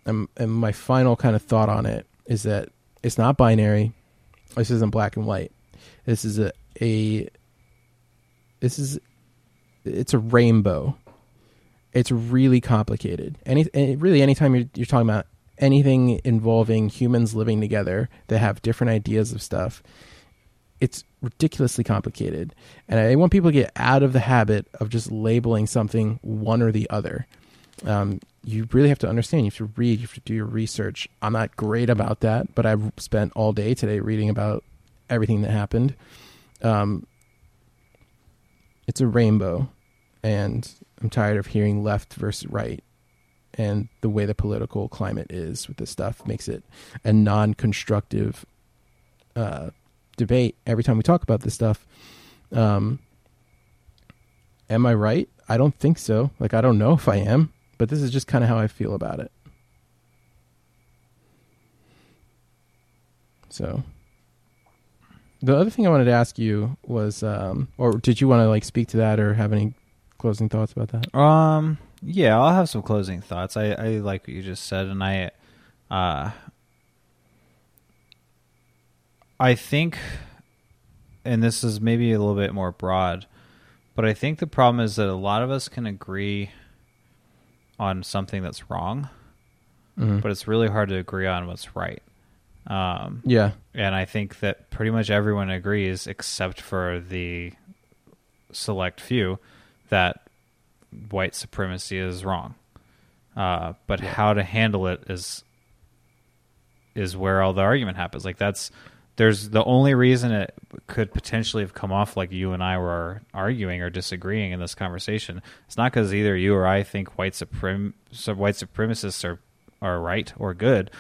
And, and my final kind of thought on it is that it's not binary. This isn't black and white. This is a, a this is it's a rainbow. It's really complicated. Any really anytime you're you're talking about anything involving humans living together that have different ideas of stuff, it's ridiculously complicated. And I want people to get out of the habit of just labeling something one or the other. Um, you really have to understand. You have to read. You have to do your research. I'm not great about that, but I've spent all day today reading about everything that happened. Um, it's a rainbow, and I'm tired of hearing left versus right. And the way the political climate is with this stuff makes it a non-constructive uh, debate every time we talk about this stuff. Um, am I right? I don't think so. Like I don't know if I am, but this is just kind of how I feel about it. So the other thing I wanted to ask you was um or did you want to like speak to that or have any closing thoughts about that? Um, yeah, I'll have some closing thoughts. I, I like what you just said, and I, uh, I think, and this is maybe a little bit more broad, but I think the problem is that a lot of us can agree on something that's wrong, Mhm. but it's really hard to agree on what's right. Um, yeah. and I think that pretty much everyone agrees, except for the select few, that white supremacy is wrong. Uh, but how to handle it is is where all the argument happens. Like that's there's the only reason it could potentially have come off like you and I were arguing or disagreeing in this conversation. It's not because either you or I think white suprem white supremacists are are right or good.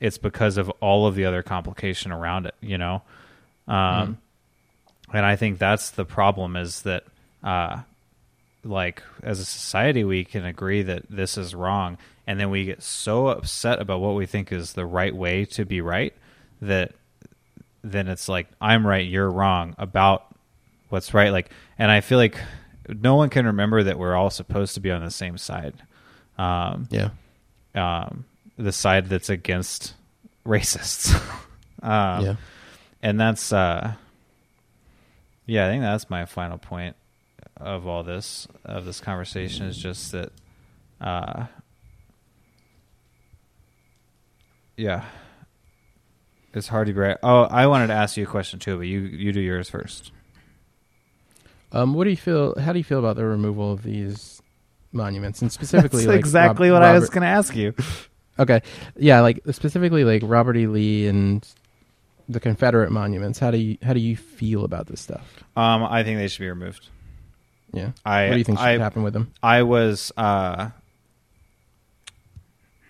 It's because of all of the other complication around it. You know, um, and I think that's the problem is that uh, like as a society we can agree that this is wrong and then we get so upset about what we think is the right way to be right that then it's like I'm right, you're wrong about what's right. Like, and I feel like no one can remember that we're all supposed to be on the same side. Um, Yeah. um, the side that's against racists. [laughs] um, yeah. and that's uh, yeah, I think that's my final point of all this of this conversation is just that, uh, yeah, it's hard to be. Oh, I wanted to ask you a question too, but you you do yours first. Um, what do you feel? How do you feel about the removal of these monuments, and specifically That's like exactly Rob- what I was going to ask you. Okay, yeah, like specifically like Robert E. Lee and the Confederate monuments. How do you how do you feel about this stuff? Um, I think they should be removed. Yeah, I what do you think should I, happen with them? I was uh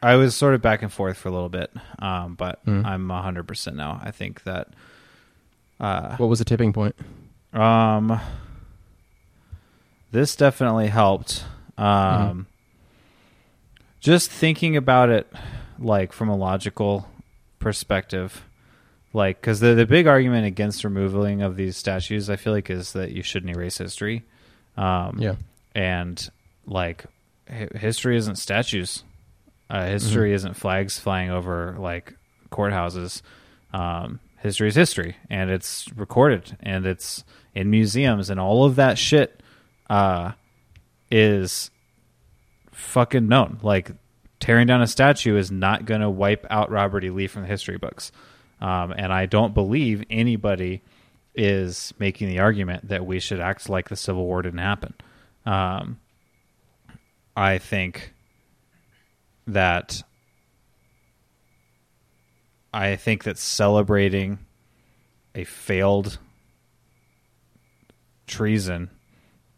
I was sort of back and forth for a little bit, um, but Mm. I'm hundred percent now. I think that uh, What was the tipping point? um, this definitely helped. Um, Mhm. Just thinking about it, like from a logical perspective, like because the the big argument against removing of these statues, I feel like, is that you shouldn't erase history. Um, Yeah, and like history isn't statues uh, history isn't flags flying over like courthouses. Um, history is history and it's recorded and it's in museums and all of that shit uh, is fucking known. Like tearing down a statue is not going to wipe out robert e. Lee from the history books. Um, and i don't believe anybody is making the argument that we should act like the Civil War didn't happen. Um, I think that I think that celebrating a failed treason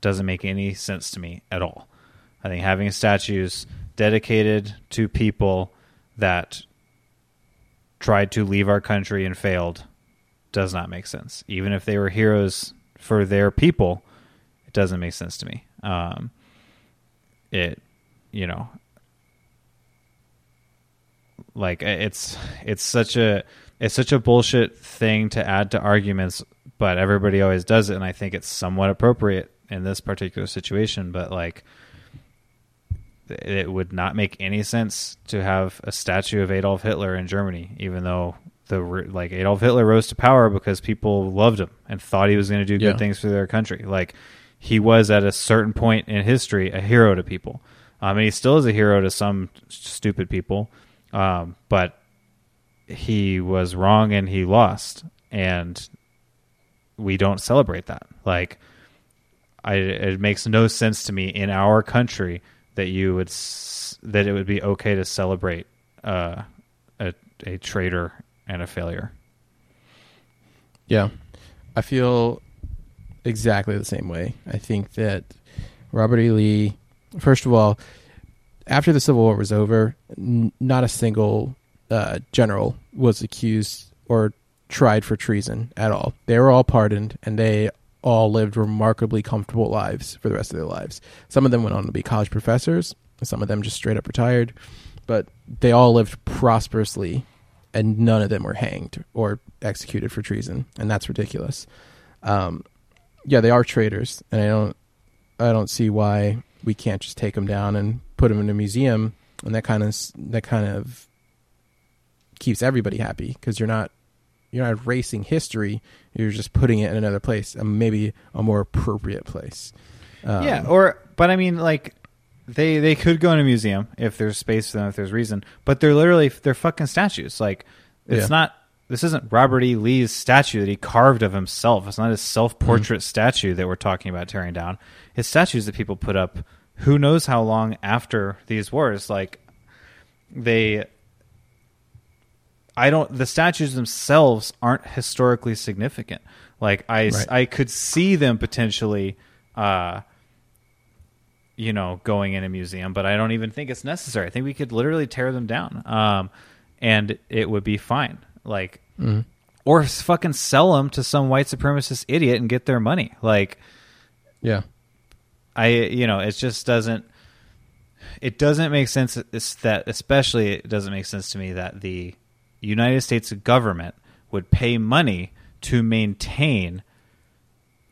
doesn't make any sense to me at all. I think having statues dedicated to people that tried to leave our country and failed does not make sense. Even if they were heroes for their people, it doesn't make sense to me. Um, it, you know, like it's it's such a it's such a bullshit thing to add to arguments, but everybody always does it, and I think it's somewhat appropriate in this particular situation. But like, it would not make any sense to have a statue of Adolf Hitler in Germany, even though the like Adolf Hitler rose to power because people loved him and thought he was going to do good Yeah. things for their country. Like he was at a certain point in history a hero to people. Um, and he still is a hero to some stupid people. Um, but he was wrong and he lost, and we don't celebrate that. Like, I it makes no sense to me in our country that you would that it would be okay to celebrate uh, a a traitor and a failure. Yeah. I feel exactly the same way. I think that Robert E. Lee, first of all, after the Civil War was over, n- not a single uh, general was accused or tried for treason at all. They were all pardoned and they all lived remarkably comfortable lives for the rest of their lives. Some of them went on to be college professors, some of them just straight up retired, but they all lived prosperously and none of them were hanged or executed for treason, and that's ridiculous. Um, yeah, they are traitors, and I don't, I don't see why we can't just take them down and put them in a museum, and that kind of that kind of keeps everybody happy because you're not you're not erasing history, you're just putting it in another place, and maybe a more appropriate place. Um, yeah, or but I mean, like they they could go in a museum if there's space for them, if there's reason. But they're literally they're fucking statues. Like it's Yeah. not this isn't Robert E. Lee's statue that he carved of himself. It's not his self portrait statue that we're talking about tearing down. His statues that people put up who knows how long after these wars. Like they I don't the statues themselves aren't historically significant. Like I Right. I could see them potentially uh you know going in a museum, but I don't even think it's necessary. I think we could literally tear them down. Um and it would be fine. Like mm-hmm. or fucking sell them to some white supremacist idiot and get their money. Like Yeah. I you know it just doesn't it doesn't make sense that especially it doesn't make sense to me that the United States government would pay money to maintain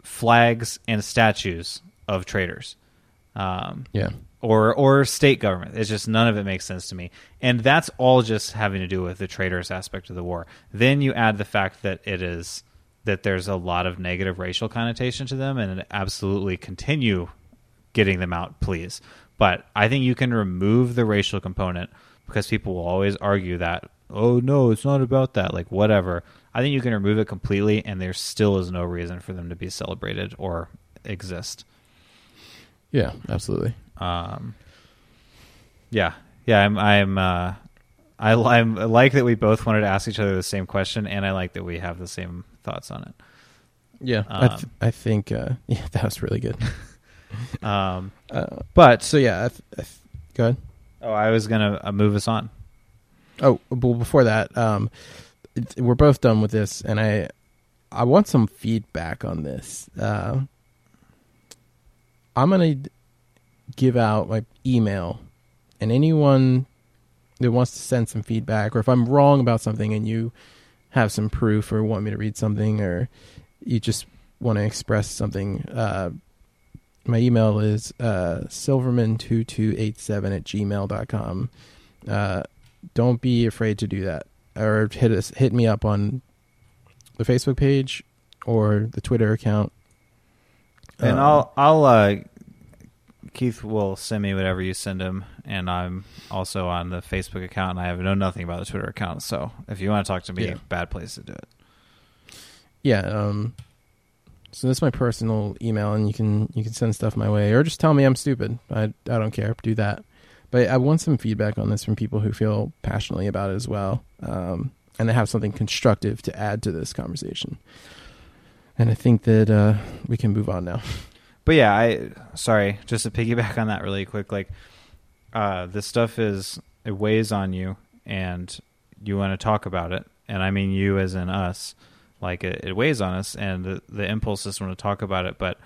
flags and statues of traitors um, Yeah. or or state government. It's just none of it makes sense to me, and that's all just having to do with the traitors aspect of the war. Then you add the fact that it is that there's a lot of negative racial connotation to them, and absolutely continue getting them out, please. But I think you can remove the racial component because people will always argue that, oh no, it's not about that, like whatever. I think you can remove it completely, and there still is no reason for them to be celebrated or exist. Yeah. Absolutely. Um, yeah, yeah, I'm, I'm, uh, I, I'm, I like that we both wanted to ask each other the same question, and I like that we have the same thoughts on it. Yeah. I, th- Um, I think. Uh, [laughs] yeah, that was really good. [laughs] [laughs] Um, Uh, but so yeah. I th- I th- go ahead. oh, I was gonna uh, move us on. Oh, well, before that, um, it's, we're both done with this, and I, I want some feedback on this. Uh, I'm gonna give out my email, and anyone that wants to send some feedback, or if I'm wrong about something and you have some proof, or want me to read something, or you just want to express something, uh, my email is uh, silverman2287 at gmail.com. Uh, don't be afraid to do that or hit us hit me up on the facebook page or the twitter account And Um, I'll, I'll, uh, Keith will send me whatever you send him, and I'm also on the Facebook account, and I have know nothing about the Twitter account. So if you want to talk to me, Yeah. bad place to do it. yeah um so that's my personal email and you can you can send stuff my way or just tell me i'm stupid. I i don't care. Do that. But i want some feedback on this from people who feel passionately about it as well um and have something constructive to add to this conversation. And i think that uh we can move on now. [laughs] But yeah, I sorry, just to piggyback on that really quick, like uh this stuff is it weighs on you and you want to talk about it. And I mean you as in us. Like it, it weighs on us and the, the impulse is want to talk about it, but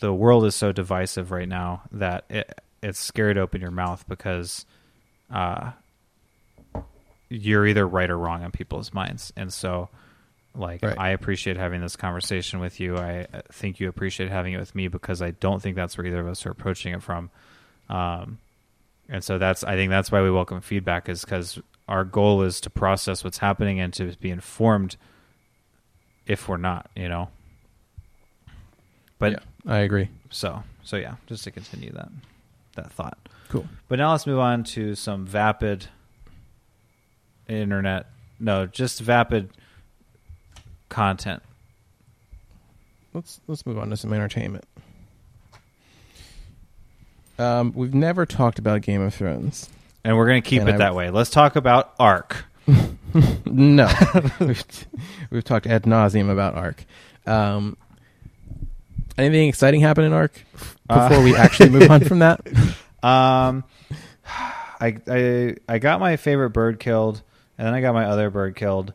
the world is so divisive right now that it it's scary to open your mouth because uh you're either right or wrong in people's minds. And so like Right. I appreciate having this conversation with you. I think you appreciate having it with me because I don't think that's where either of us are approaching it from. Um, and so that's I think that's why we welcome feedback is because our goal is to process what's happening and to be informed if we're not, you know. But yeah i agree so so yeah, just to continue that that thought. cool But now let's move on to some vapid internet. No, just vapid content. let's let's move on to some entertainment. Um, we've never talked about Game of Thrones. And we're going to keep And it I- that way. Let's talk about Ark. [laughs] [laughs] No, we've, we've talked ad nauseum about Ark. Um, anything exciting happen in Ark Uh, before we actually move on from that? [laughs] Um, I, I I got my favorite bird killed, and then I got my other bird killed,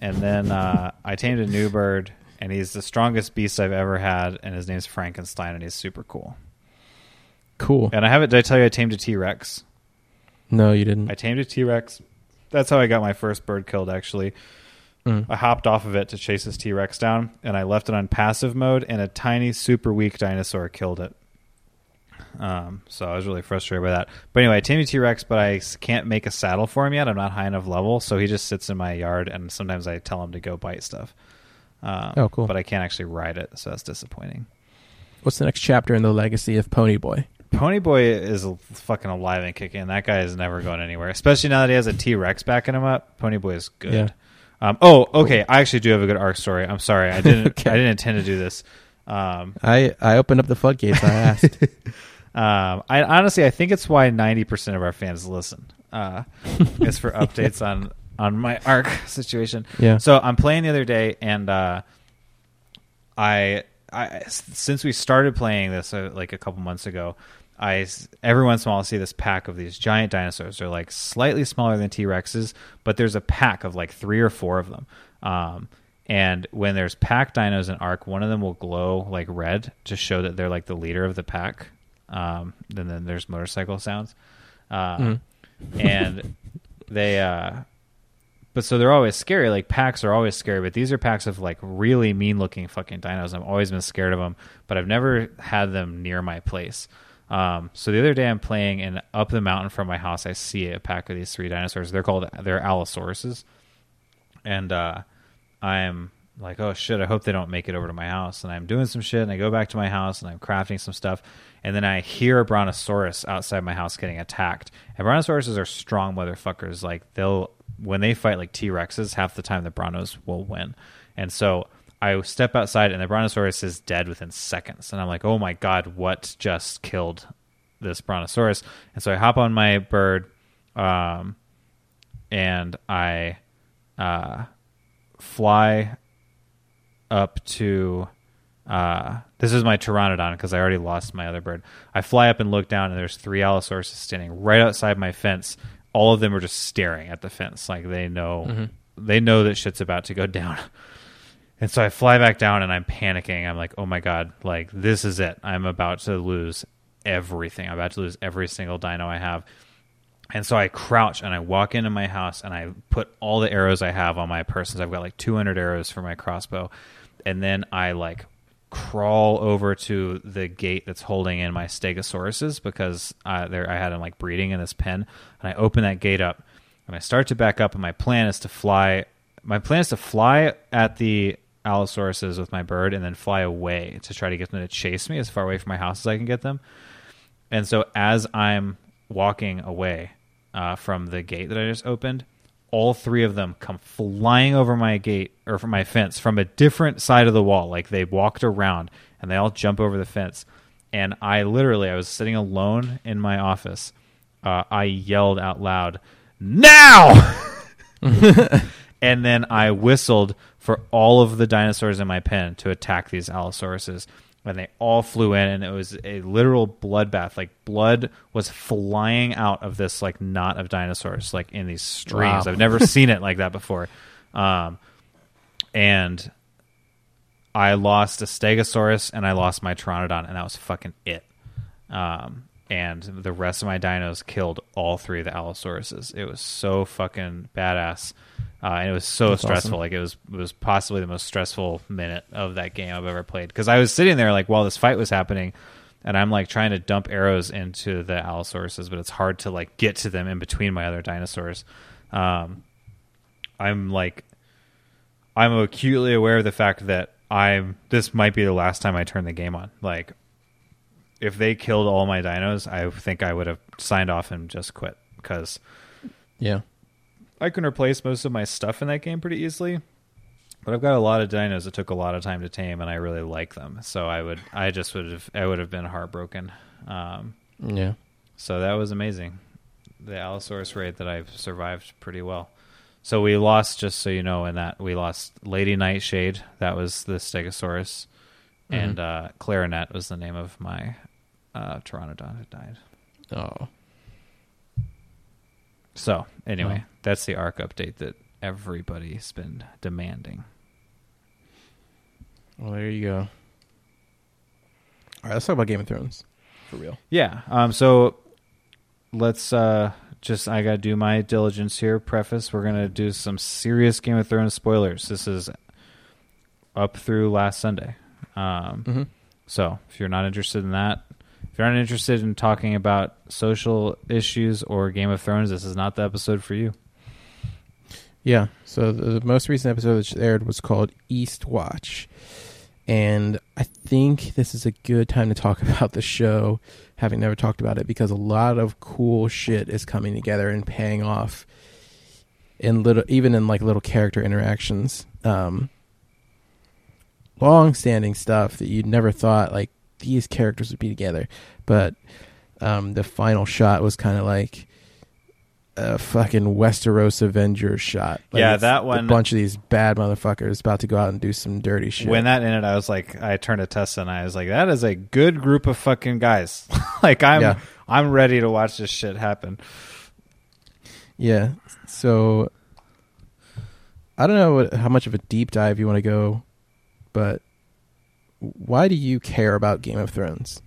and then uh, I tamed a new bird, and he's the strongest beast I've ever had, and his name's Frankenstein, and he's super cool. Cool. And I haven't. Did I tell you I tamed a T Rex? No, you didn't. I tamed a T Rex. That's how I got my first bird killed. Actually, Mm. I hopped off of it to chase this T Rex down, and I left it on passive mode, and a tiny, super weak dinosaur killed it. Um, so I was really frustrated by that. But anyway, I tamed a T Rex, but I can't make a saddle for him yet. I'm not high enough level, so he just sits in my yard, and sometimes I tell him to go bite stuff. Um, Oh, cool. But I can't actually ride it, so that's disappointing. What's the next chapter in the legacy of Ponyboy? Ponyboy is fucking alive and kicking. That guy is never going anywhere, especially now that he has a T Rex backing him up. Ponyboy is good. Yeah. Um, oh, okay. I actually do have a good arc story. I'm sorry. I didn't. [laughs] Okay. I didn't intend to do this. Um, I I opened up the floodgates. I asked. [laughs] um, I honestly, I think it's why 90% of our fans listen. Uh, is for [laughs] updates on on my arc situation. yeah. So I'm playing the other day, and uh, I, I since we started playing this uh, like a couple months ago, I every once in a while I see this pack of these giant dinosaurs. They're like slightly smaller than T Rexes, but there's a pack of like three or four of them. Um, and when there's pack dinos in Ark, one of them will glow like red to show that they're like the leader of the pack. Um, and then there's motorcycle sounds. Uh, Mhm. and they uh but so they're always scary like packs are always scary but these are packs of like really mean looking fucking dinos i've always been scared of them but i've never had them near my place um so the other day i'm playing and up the mountain from my house i see a pack of these three dinosaurs. They're called they're allosauruses. And uh i'm like oh shit i hope they don't make it over to my house. And i'm doing some shit and i go back to my house and i'm crafting some stuff. And then i hear a brontosaurus outside my house getting attacked. And brontosauruses are strong motherfuckers. Like they'll when they fight like t-rexes half the time the brontos will win. And so i step outside and the brontosaurus is dead within seconds and i'm like oh my god what just killed this brontosaurus and so i hop on my bird um, and i uh, fly up to uh, this is my pteranodon because I already lost my other bird. I fly up and look down, and there's three allosauruses standing right outside my fence. All of them are just staring at the fence, like they know they know that shit's about to go down. [laughs] And so I fly back down, and I'm panicking. I'm like, "Oh my god! Like this is it. I'm about to lose everything. I'm about to lose every single dino I have." And so I crouch and I walk into my house and I put all the arrows I have on my person. I've got like 200 arrows for my crossbow. And then I like crawl over to the gate that's holding in my stegosauruses because uh, there I had them like breeding in this pen. And I open that gate up and I start to back up. And my plan is to fly. My plan is to fly at the allosauruses with my bird and then fly away to try to get them to chase me as far away from my house as I can get them. And so as I'm walking away uh, from the gate that I just opened, all three of them come flying over my gate or from my fence from a different side of the wall. Like they walked around and they all jump over the fence. And I literally, I was sitting alone in my office. Uh, I yelled out loud, "Now!" [laughs] [laughs] and then I whistled for all of the dinosaurs in my pen to attack these allosauruses. And they all flew in, and it was a literal bloodbath. Like blood was flying out of this like knot of dinosaurs, like in these streams. Wow. I've never [laughs] seen it like that before. Um, and I lost a Stegosaurus, and I lost my Pteranodon, and that was fucking it. Um, and the rest of my dinos killed all three of the Allosauruses. It was so fucking badass. Uh, and it was so That's stressful. awesome. Like it was, it was possibly the most stressful minute of that game I've ever played. Because I was sitting there like while this fight was happening, and I'm like trying to dump arrows into the Allosauruses, but it's hard to like get to them in between my other dinosaurs. Um, I'm like, I'm acutely aware of the fact that I'm. This might be the last time I turn the game on. Like, if they killed all my dinos, I think I would have signed off and just quit because Yeah. I can replace most of my stuff in that game pretty easily. But I've got a lot of dinos that took a lot of time to tame, and I really like them. So I would, I just would have, I would have been heartbroken. Um, Yeah. so that was amazing. The Allosaurus raid that I've survived pretty well. So we lost, just so you know, in that we lost Lady Nightshade. That was the Stegosaurus, and uh, Clarinet was the name of my uh, Pteranodon that died. Oh. So anyway, that's the Ark update that everybody's been demanding. Well, there you go. All right, let's talk about Game of Thrones for real. Yeah. Um. So let's uh just I gotta do my diligence here. Preface: We're gonna do some serious Game of Thrones spoilers. This is up through last Sunday. Um. Mm-hmm. So if you're not interested in that, if you're not interested in talking about social issues or Game of Thrones, this is not the episode for you. Yeah. So the, the most recent episode that aired was called Eastwatch. And I think this is a good time to talk [laughs] about the show, having never talked about it, because a lot of cool shit is coming together and paying off in little even in like little character interactions. Um, long standing stuff that you'd never thought like these characters would be together. But um, the final shot was kind of like a fucking Westeros Avengers shot. Like Yeah, that that A bunch of these bad motherfuckers about to go out and do some dirty shit. When that ended, I was like, I turned to Tessa and I was like, that is a good group of fucking guys. [laughs] like I'm, Yeah. I'm ready to watch this shit happen. Yeah. So I don't know what, how much of a deep dive you want to go, but why do you care about Game of Thrones?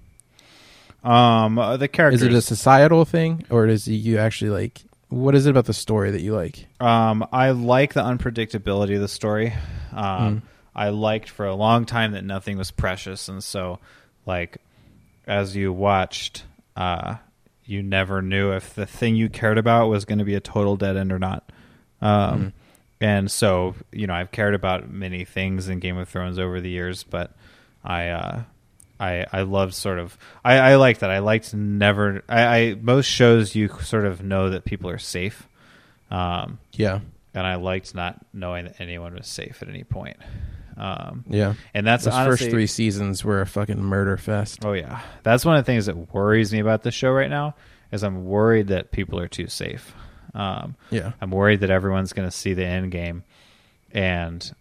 Um, uh, the characters. Is it a societal thing, or is it you actually like? What is it about the story that you like? Um, I like the unpredictability of the story. Um, Mm. I liked for a long time that nothing was precious, and so, like, as you watched, uh, you never knew if the thing you cared about was going to be a total dead end or not. Um, Mhm. and so, you know, I've cared about many things in Game of Thrones over the years, but I, uh, I, I loved sort of I, I like that I liked never I, I most shows you sort of know that people are safe um, Yeah, and I liked not knowing that anyone was safe at any point. Um, yeah. and that's Those honestly, first three seasons were a fucking murder fest. Oh yeah, that's one of the things that worries me about the show right now. Is I'm worried that people are too safe. Um, Yeah, I'm worried that everyone's going to see the end game, and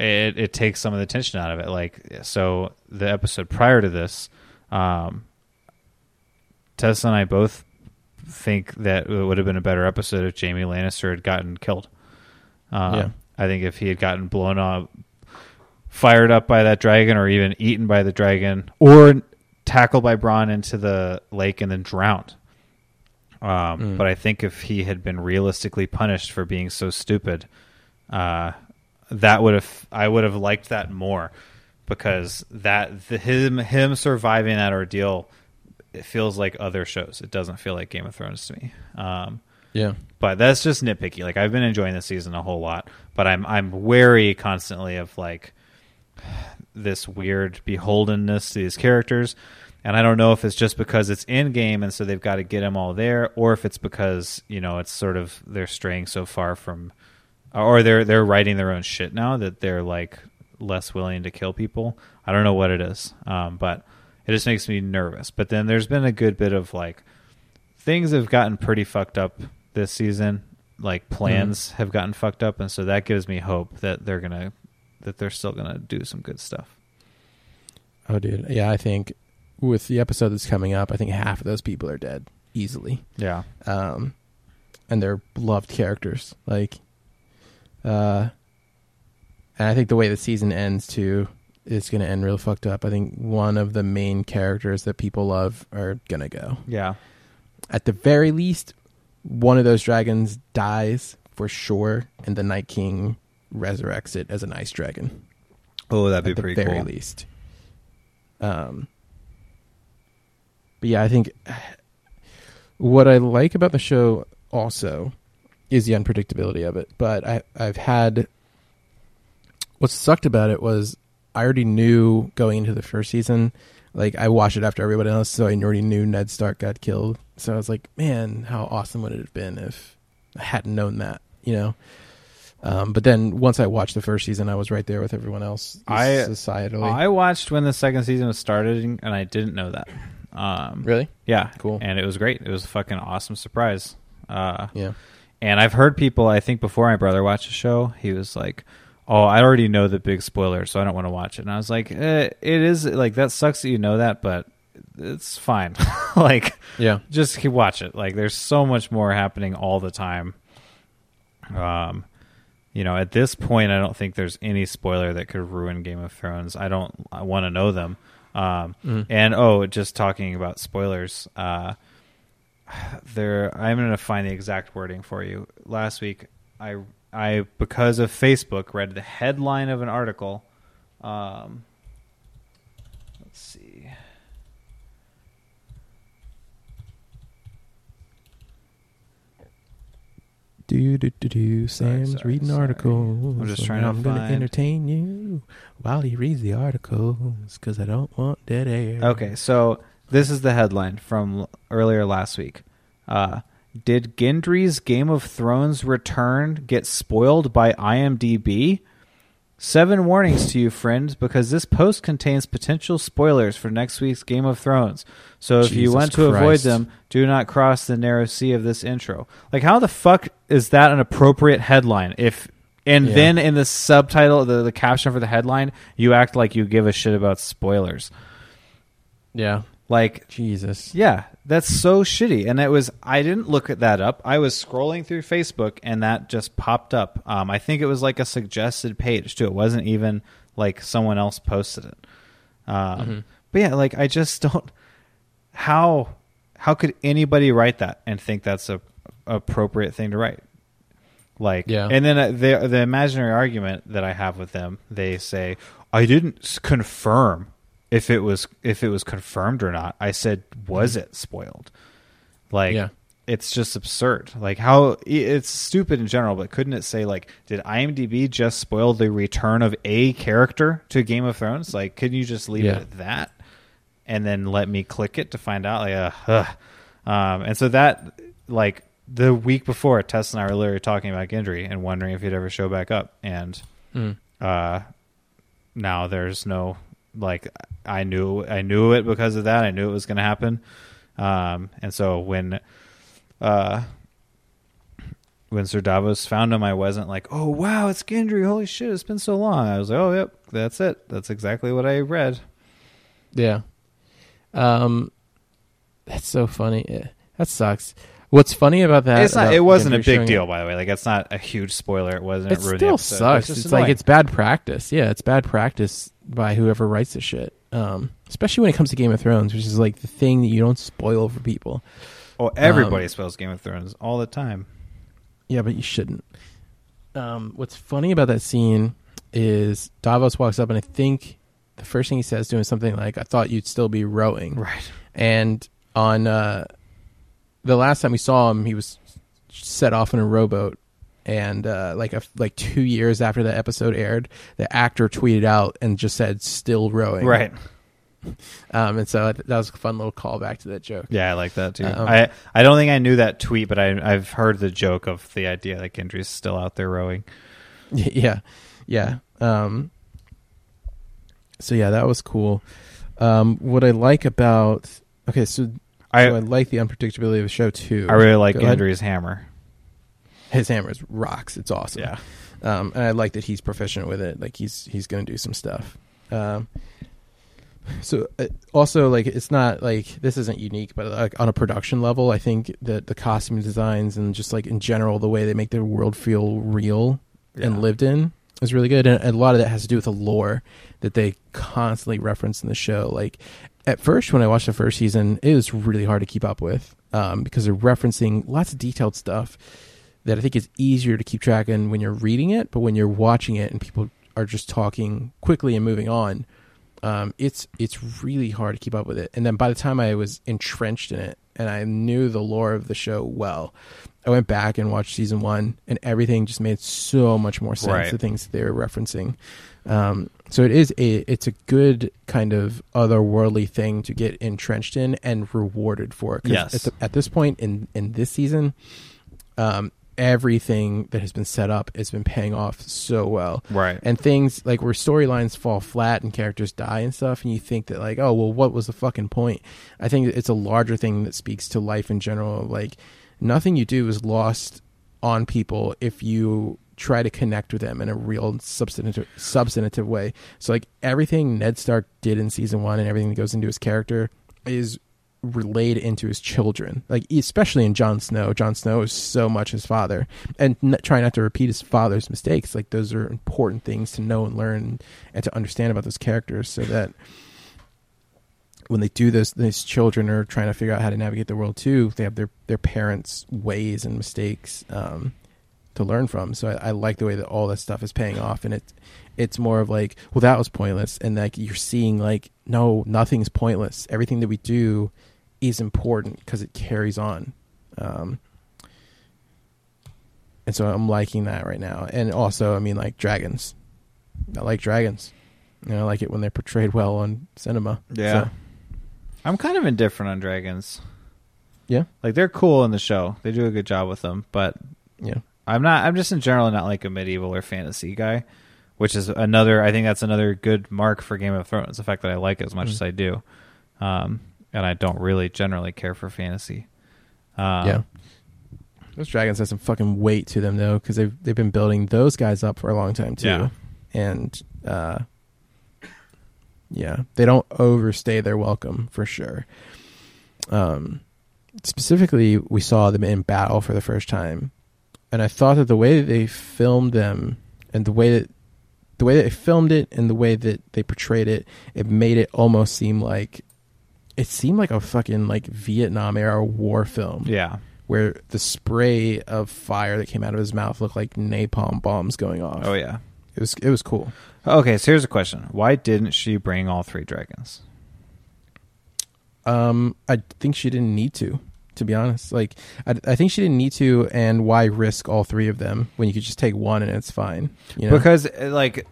it it takes some of the tension out of it. Like so, the episode prior to this, um, Tessa and I both think that it would have been a better episode if Jaime Lannister had gotten killed. Um, Yeah. I think if he had gotten blown up, fired up by that dragon, or even eaten by the dragon, or tackled by Bronn into the lake and then drowned. Um, Mm. But I think if he had been realistically punished for being so stupid, uh, that would have I would have liked that more because that the, him him surviving that ordeal it feels like other shows. It doesn't feel like Game of Thrones to me. Um, yeah, but that's just nitpicky. Like I've been enjoying this season a whole lot, but I'm I'm wary constantly of like [sighs] this weird beholdenness to these characters. And I don't know if it's just because it's in game and so they've got to get them all there, or if it's because you know it's sort of they're straying so far from, or they're they're writing their own shit now that they're like less willing to kill people. I don't know what it is, um, but it just makes me nervous. But then there's been a good bit of like things have gotten pretty fucked up this season. Like plans have gotten fucked up, and so that gives me hope that they're gonna that they're still gonna do some good stuff. Oh, dude. Yeah, I think with the episode that's coming up, I think half of those people are dead easily. Yeah, Um, and they're loved characters. Like, uh, and I think the way the season ends too, is gonna end real fucked up. I think one of the main characters that people love are gonna go. yeah, At the very least, one of those dragons dies for sure, and the Night King resurrects it as an ice dragon. Oh, that'd be at the pretty very cool. least. Um, but yeah, I think [sighs] what I like about the show also is the unpredictability of it. But I, I've had what sucked about it was I already knew going into the first season. Like I watched it after everybody else, so I already knew Ned Stark got killed. So I was like, man, how awesome would it have been if I hadn't known that, you know? Um, but then once I watched the first season, I was right there with everyone else. I- societally, I watched when the second season was starting, and I didn't know that. Um, really Yeah, Cool. and it was great. It was a fucking awesome surprise. Uh, yeah And I've heard people, I think before my brother watched the show, he was like, Oh, I already know the big spoiler, so I don't want to watch it. And I was like, eh, It is, like, that sucks that you know that, but it's fine. [laughs] like, yeah just keep watch it. Like, there's so much more happening all the time. Um, you know, at this point, I don't think there's any spoiler that could ruin Game of Thrones. I don't I want to know them. Um, Mhm. and oh, just talking about spoilers, uh, there I'm going to find the exact wording for you. Last week, I I because of Facebook read the headline of an article. Um, let's see. Do do do do. Sam's sorry, reading sorry. articles. I'm just trying to I'm gonna entertain you while he reads the articles because I don't want dead air. Okay, so this is the headline from earlier last week. Uh, Did Gendry's Game of Thrones return get spoiled by IMDb? Seven warnings to you, friends, because this post contains potential spoilers for next week's Game of Thrones. So if you Jesus want to avoid them, do not cross the narrow sea of this intro. Like, how the fuck is that an appropriate headline? If and Yeah. then in the subtitle, the, the caption for the headline, you act like you give a shit about spoilers. Yeah. Like, Jesus. yeah, that's so shitty. And it was I didn't look at that up. I was scrolling through Facebook and that just popped up. Um, I think it was like a suggested page too. It wasn't even like someone else posted it. Um, Mhm. But yeah, like I just don't. How how could anybody write that and think that's a appropriate thing to write? Like, Yeah. and then uh, the the imaginary argument that I have with them, they say I didn't confirm if it was if it was confirmed or not. I said, was it spoiled? Like, Yeah. it's just absurd. Like how it's stupid in general, but couldn't it say like, did IMDb just spoil the return of a character to Game of Thrones? Like, couldn't you just leave Yeah. it at that and then let me click it to find out? Like, uh, um, and so that like the week before, Tess and I were literally talking about Gendry and wondering if he'd ever show back up, and Mm. uh, now there's no like I knew I knew it because of that. I knew it was going to happen, um, and so when uh, when Sir Davos found him, I wasn't like, "Oh wow, it's Gendry! Holy shit, it's been so long." I was like, "Oh yep, that's it. That's exactly what I read." Yeah. Um, that's so funny. That sucks. What's funny about that? it's not. about It wasn't a big deal, up- by the way. Like it's not a huge spoiler. It wasn't. It the still sucks. just It's, like it's bad practice. Yeah, it's bad practice by whoever writes the shit. Um, especially when it comes to Game of Thrones, which is like the thing that you don't spoil for people. Oh, everybody spells Game of Thrones all the time. Yeah, but you shouldn't. Um, what's funny about that scene is Davos walks up, and I think the first thing he says to him is something like, "I thought you'd still be rowing." Right. And on uh, the last time we saw him, he was set off in a rowboat. And uh, like a, like two years after the episode aired, the actor tweeted out and just said "still rowing." Right. Um, and so that was a fun little callback to that joke. Yeah, I like that too. Um, I I don't think I knew that tweet, but I I've heard the joke of the idea that Gendry's still out there rowing. [laughs] yeah, yeah. Um, so yeah, that was cool. Um, what I like about okay, so I so I like the unpredictability of the show too. I really like Go ahead. Hammer. His hammer is rocks. It's awesome. Yeah. um, and I like that he's proficient with it. Like he's he's going to do some stuff. Um, so uh, also like it's not like this isn't unique, but like on a production level, I think that the costume designs and just like in general the way they make the world feel real and lived in is really good. And a lot of that has to do with the lore that they constantly reference in the show. Like at first, when I watched the first season, it was really hard to keep up with um, because they're referencing lots of detailed stuff that I think is easier to keep track in when you're reading it, but when you're watching it and people are just talking quickly and moving on, um, it's it's really hard to keep up with it. And then by the time I was entrenched in it and I knew the lore of the show well, I went back and watched season one, and everything just made so much more sense. Right. The things they were referencing. Um, so it is a it's a good kind of otherworldly thing to get entrenched in and rewarded for. 'Cause Yes. At, the, at this point in in this season, um, everything that has been set up has been paying off so well Right. and things like where storylines fall flat and characters die and stuff and you think that like oh well what was the fucking point i think it's a larger thing that speaks to life in general like nothing you do is lost on people if you try to connect with them in a real substantive substantive way. So like everything ned stark did in season one and everything that goes into his character is relayed into his children. Like especially in Jon Snow. Jon Snow is so much his father. And n- try not to repeat his father's mistakes. Like those are important things to know and learn and to understand about those characters so that when they do this these children are trying to figure out how to navigate the world too. They have their their parents ways and mistakes. Um to learn from so I, I like the way that all that stuff is paying off and it it's more of like well that was pointless and like you're seeing like no nothing's pointless everything that we do is important because it carries on um and so i'm liking that right now and also i mean like dragons i like dragons you know, I like it when they're portrayed well on cinema. Yeah. So, I'm kind of indifferent on dragons. Yeah. like they're cool in the show. They do a good job with them, but Yeah. I'm not. I'm just in general not like a medieval or fantasy guy, which is another. I think that's another good mark for Game of Thrones. The fact that I like it as much Mhm. as I do, um, and I don't really generally care for fantasy. Um, yeah. Those dragons have some fucking weight to them though, because they've they've been building those guys up for a long time too, Yeah. and uh, yeah, they don't overstay their welcome for sure. Um, specifically, we saw them in battle for the first time, and I thought that the way that they filmed them and the way that the way that they filmed it and the way that they portrayed it, it made it almost seem like it seemed like a fucking like Vietnam era war film yeah. where the spray of fire that came out of his mouth looked like napalm bombs going off. Oh yeah. It was it was cool. Okay, so here's a question: Why didn't she bring all three dragons? Um, I think she didn't need to, to be honest. Like, I, I think she didn't need to, and why risk all three of them when you could just take one and it's fine? You know? Because uh, like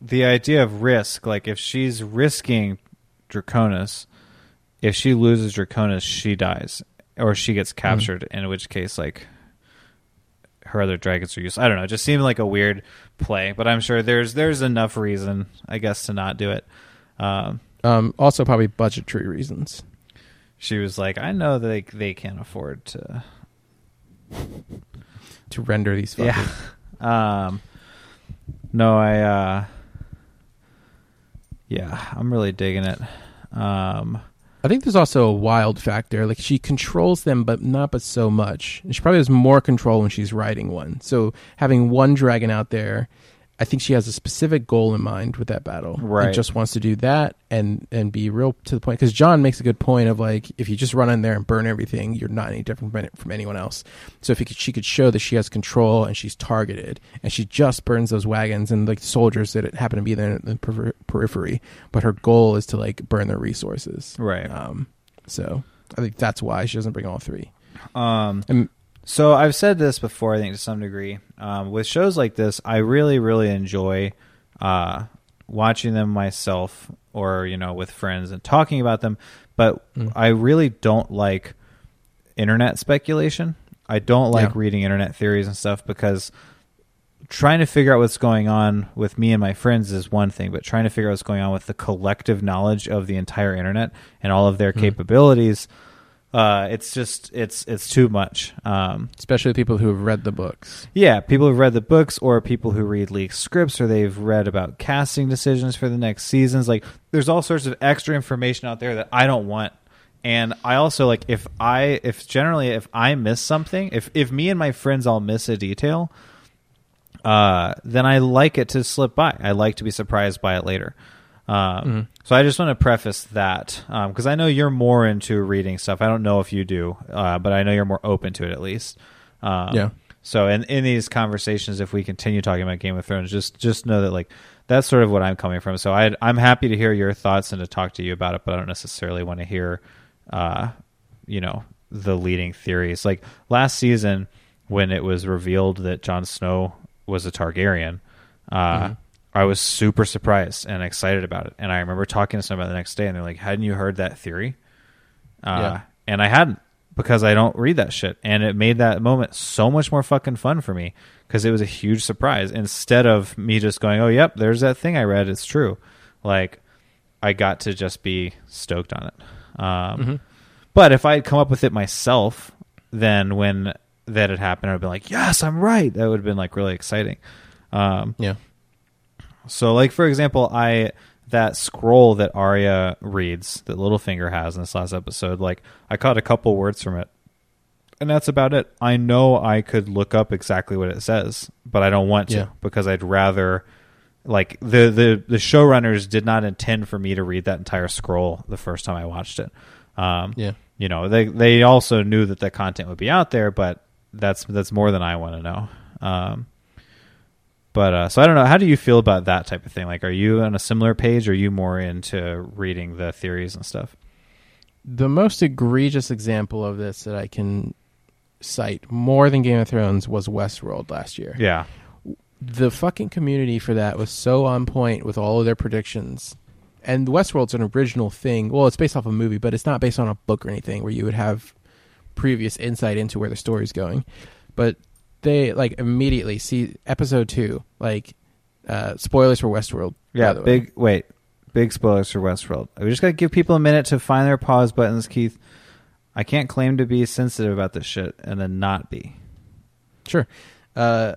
the idea of risk, like if she's risking Draconis, if she loses Draconis, she dies or she gets captured. In which case, like her other dragons are useless. I don't know. It just seemed like a weird play, but I'm sure there's there's enough reason, I guess, to not do it. Um, um, also probably budgetary reasons. She was like, I know they they can't afford to. to render these fuckers. Yeah. [laughs] Um. No, I. uh Yeah, I'm really digging it. Um. I think there's also a wild factor. Like she controls them, but not but so much. And she probably has more control when she's riding one. So having one dragon out there, I think she has a specific goal in mind with that battle. Right. And just wants to do that and and be real to the point. Because Jon makes a good point of like, if you just run in there and burn everything, you're not any different from, anyone else. So if he could, she could show that she has control and she's targeted, and she just burns those wagons and like soldiers that happen to be there in the per- periphery, but her goal is to like burn their resources. Right. Um, so I think that's why she doesn't bring all three. Um. And So I've said this before, I think to some degree. Um, with shows like this, I really, really enjoy uh, watching them myself, or you know, with friends and talking about them. But Mm. I really don't like internet speculation. I don't like Yeah. reading internet theories and stuff because trying to figure out what's going on with me and my friends is one thing, but trying to figure out what's going on with the collective knowledge of the entire internet and all of their Hmm. capabilities, uh, it's just it's it's too much. Um, especially people who have read the books. yeah, people who've read the books or people who read leaked scripts or they've read about casting decisions for the next seasons. Like there's all sorts of extra information out there that I don't want. And I also like if I if generally if I miss something, if if me and my friends all miss a detail, uh then I like it to slip by. I like to be surprised by it later. Um, Mhm. So I just want to preface that because I know you're more into reading stuff. I don't know if you do, uh, but I know you're more open to it at least. Um, Yeah. So in in these conversations, if we continue talking about Game of Thrones, just just know that like that's sort of what I'm coming from. So I I'm happy to hear your thoughts and to talk to you about it, but I don't necessarily want to hear, uh, you know, the leading theories. Like last season when it was revealed that Jon Snow was a Targaryen, uh, Mhm. I was super surprised and excited about it. And I remember talking to somebody the next day, and they're like, "Hadn't you heard that theory?" Uh, Yeah. And I hadn't because I don't read that shit, and it made that moment so much more fucking fun for me because it was a huge surprise. Instead of me just going, "Oh, yep, there's that thing I read. It's true," like I got to just be stoked on it. Um, Mhm. But if I had come up with it myself, then when that had happened, I'd be like, "Yes, I'm right." That would have been like really exciting. Um, Yeah. So, like for example, I that scroll that Arya reads that Littlefinger has in this last episode, like I caught a couple words from it, and that's about it. I know I could look up exactly what it says, but I don't want to Yeah. because I'd rather like the the the showrunners did not intend for me to read that entire scroll the first time I watched it. Um, Yeah. you know they they also knew that the content would be out there, but that's that's more than I want to know. Um, but uh, so I don't know. How do you feel about that type of thing? Like, are you on a similar page? Or are you more into reading the theories and stuff? The most egregious example of this that I can cite more than Game of Thrones was Westworld last year. Yeah, The fucking community for that was so on point with all of their predictions. And Westworld's an original thing. Well, it's based off a movie, but it's not based on a book or anything where you would have previous insight into where the story's going. But they like immediately see episode two, like uh, spoilers for Westworld. Yeah, by the way. big wait, big spoilers for Westworld. We just gotta give people a minute to find their pause buttons, Keith. I can't claim to be sensitive about this shit and then not be. Sure. Uh,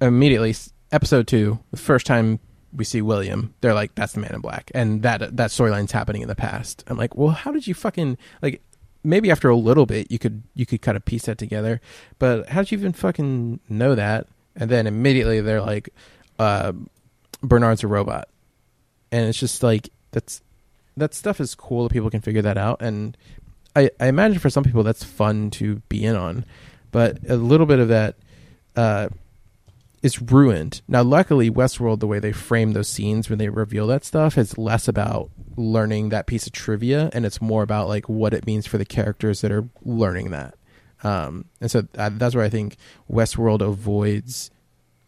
immediately, episode two, the first time we see William, they're like, "That's the Man in Black," and that that storyline's happening in the past. I'm like, well, how did you fucking like? Maybe after a little bit, you could you could kind of piece that together, but how did you even fucking know that? And then immediately they're like, uh, "Bernard's a robot," and it's just like that's that stuff is cool that people can figure that out, and I I imagine for some people that's fun to be in on, but a little bit of that uh, is ruined. Now, luckily, Westworld, the way they frame those scenes when they reveal that stuff, is less about learning that piece of trivia, and it's more about like what it means for the characters that are learning that. Um, and so uh, that's where I think Westworld avoids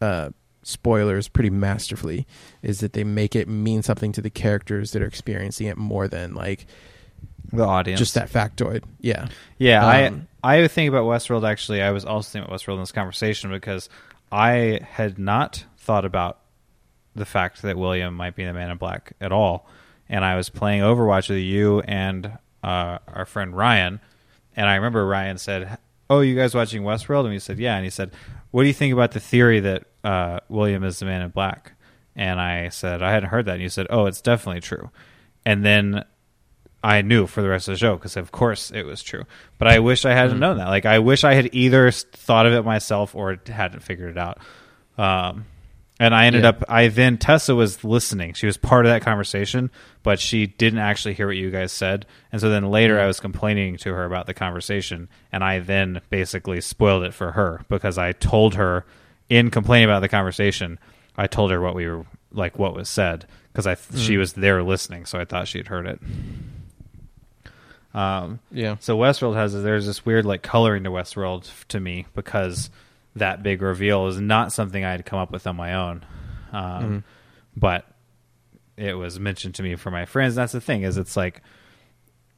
uh, spoilers pretty masterfully. Is that they make it mean something to the characters that are experiencing it more than like The audience. just that factoid. Yeah. Yeah, Um, I I think about Westworld. Actually, I was also thinking about Westworld in this conversation because I had not thought about the fact that William might be the Man in Black at all, and I was playing Overwatch with you and uh, our friend Ryan, and I remember Ryan said, "Oh, you guys watching Westworld?" And we said, "Yeah," and he said, "What do you think about the theory that uh, William is the Man in Black?" And I said, "I hadn't heard that." And you said, "Oh, it's definitely true." And then I knew for the rest of the show because, of course, it was true. But I wish I hadn't known mm-hmm. that. Like, I wish I had either thought of it myself or hadn't figured it out. Um, and I ended Yeah. up. I then Tessa was listening. She was part of that conversation, but she didn't actually hear what you guys said. And so then later, mm. I was complaining to her about the conversation, and I then basically spoiled it for her because I told her in complaining about the conversation, I told her what we were like, what was said because I she mm. was there listening, so I thought she'd heard it. Um, Yeah. so Westworld has there's this weird like coloring to Westworld to me because that big reveal is not something I had come up with on my own, um, but it was mentioned to me from my friends. That's the thing is it's like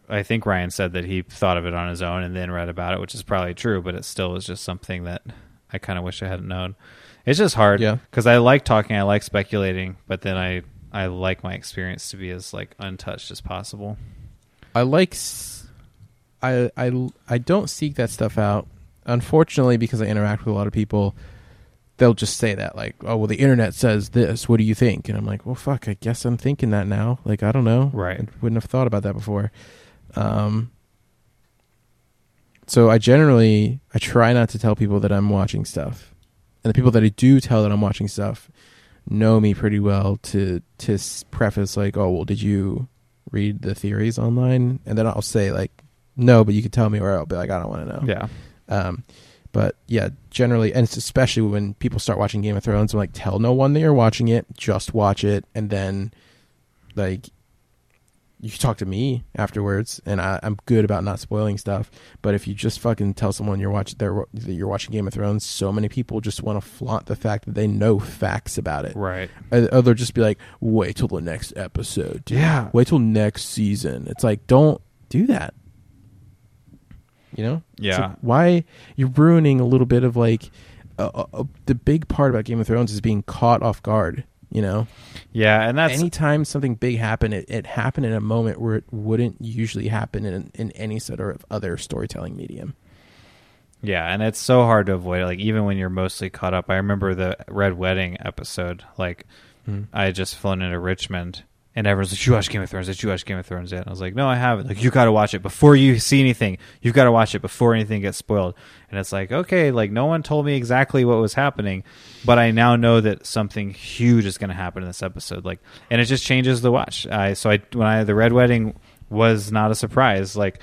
I think Ryan said that he thought of it on his own and then read about it, which is probably true, but it still was just something that I kind of wish I hadn't known. It's just hard Yeah. because I like talking, I like speculating, but then I I like my experience to be as like untouched as possible. I like I I I don't seek that stuff out. Unfortunately, because I interact with a lot of people, they'll just say that like, "Oh, well, the internet says this. What do you think?" And I'm like, "Well, fuck. I guess I'm thinking that now. Like, I don't know. Right. I wouldn't have thought about that before." Um. So I generally I try not to tell people that I'm watching stuff, and the people that I do tell that I'm watching stuff know me pretty well to to preface like, "Oh, well, did you read the theories online?" And then I'll say like, "No, but you can tell me," or I'll be like, "I don't want to know." Yeah. Um, but yeah, generally, and it's especially when people start watching Game of Thrones, I'm like, tell no one that you're watching it. Just watch it, and then like you can talk to me afterwards, and I, I'm good about not spoiling stuff. But if you just fucking tell someone you're watching that you're watching Game of Thrones, so many people just want to flaunt the fact that they know facts about it. Right. Uh, Or they'll just be like, wait till the next episode. Dude. Yeah. Wait till next season. It's like, don't do that. You know? Yeah. like, why you're ruining a little bit of like uh, uh, the big part about Game of Thrones is being caught off guard. You know, Yeah, and that's anytime something big happened, it, it happened in a moment where it wouldn't usually happen in in any sort of other storytelling medium. Yeah, and it's so hard to avoid it. Like even when you're mostly caught up. I remember the Red Wedding episode. Like hmm. I had just flown into Richmond and everyone's like, You watch Game of Thrones, did you watch Game of Thrones yet? And I was like, No, I haven't. Like, you gotta watch it before you see anything. You've gotta watch it before anything gets spoiled. And it's like, okay, like no one told me exactly what was happening, but I now know that something huge is gonna happen in this episode. Like and it just changes the watch. I so I when I the Red Wedding was not a surprise. Like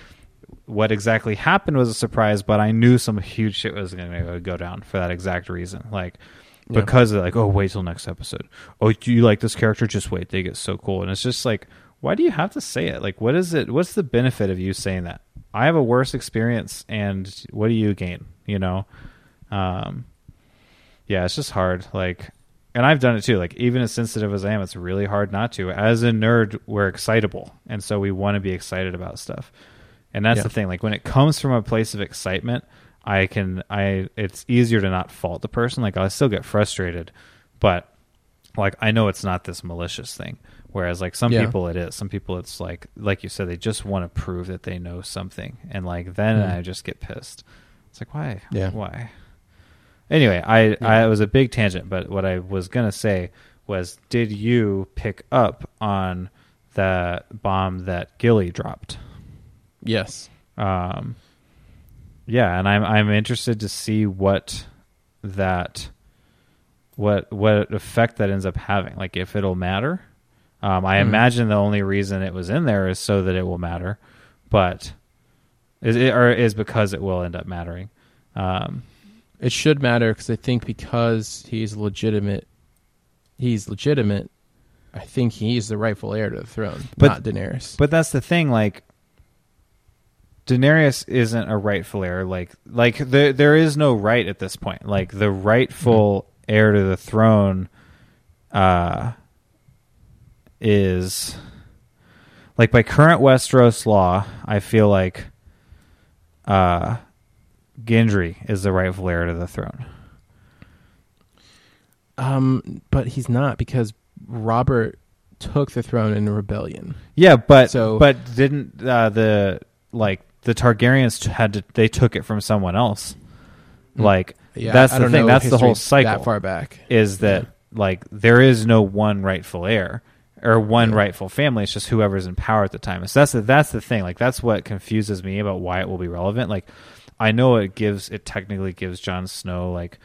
what exactly happened was a surprise, but I knew some huge shit was going to go down for that exact reason. Like Yeah. because they're like, oh, wait till next episode. Oh, do you like this character? Just wait, they get so cool. And it's just like, why do you have to say it? Like, what is it? What's the benefit of you saying that? I have a worse experience, and what do you gain? You know, um, yeah, it's just hard. Like, and I've done it too. Like, even as sensitive as I am, it's really hard not to. As a nerd, we're excitable, and so we want to be excited about stuff And that's Yeah. the thing. Like when it comes from a place of excitement, I can I it's easier to not fault the person. Like I still get frustrated, but like I know it's not this malicious thing. Whereas like some Yeah. people it is. Some people it's like like you said they just want to prove that they know something, and like then Mhm. I just get pissed. It's like why? Yeah. Why? Anyway, I Yeah. I it was a big tangent, but what I was gonna say was, did you pick up on the bomb that Gilly dropped? Yes. Um, yeah, and I'm I'm interested to see what that what what effect that ends up having. Like if it'll matter. Um, I Mhm. imagine the only reason it was in there is so that it will matter, but is it or is because it will end up mattering. Um, It should matter because I think because he's legitimate, he's legitimate. I think he's the rightful heir to the throne, But- not Daenerys. But that's the thing, like Daenerys isn't a rightful heir. Like, like there there is no right at this point. Like the rightful heir to the throne, uh, is like by current Westeros law. I feel like, uh, Gendry is the rightful heir to the throne. um, but he's not because Robert took the throne in a rebellion. Yeah, but So- but didn't uh, the like the Targaryens had to they took it from someone else. Hmm. Like Yeah, that's I the thing. That's the whole cycle. That far back. is that Yeah. like there is no one rightful heir or one Yeah. rightful family. It's just whoever's in power at the time. So that's the, that's the thing. Like that's what confuses me about why it will be relevant. Like I know it gives it technically gives Jon Snow like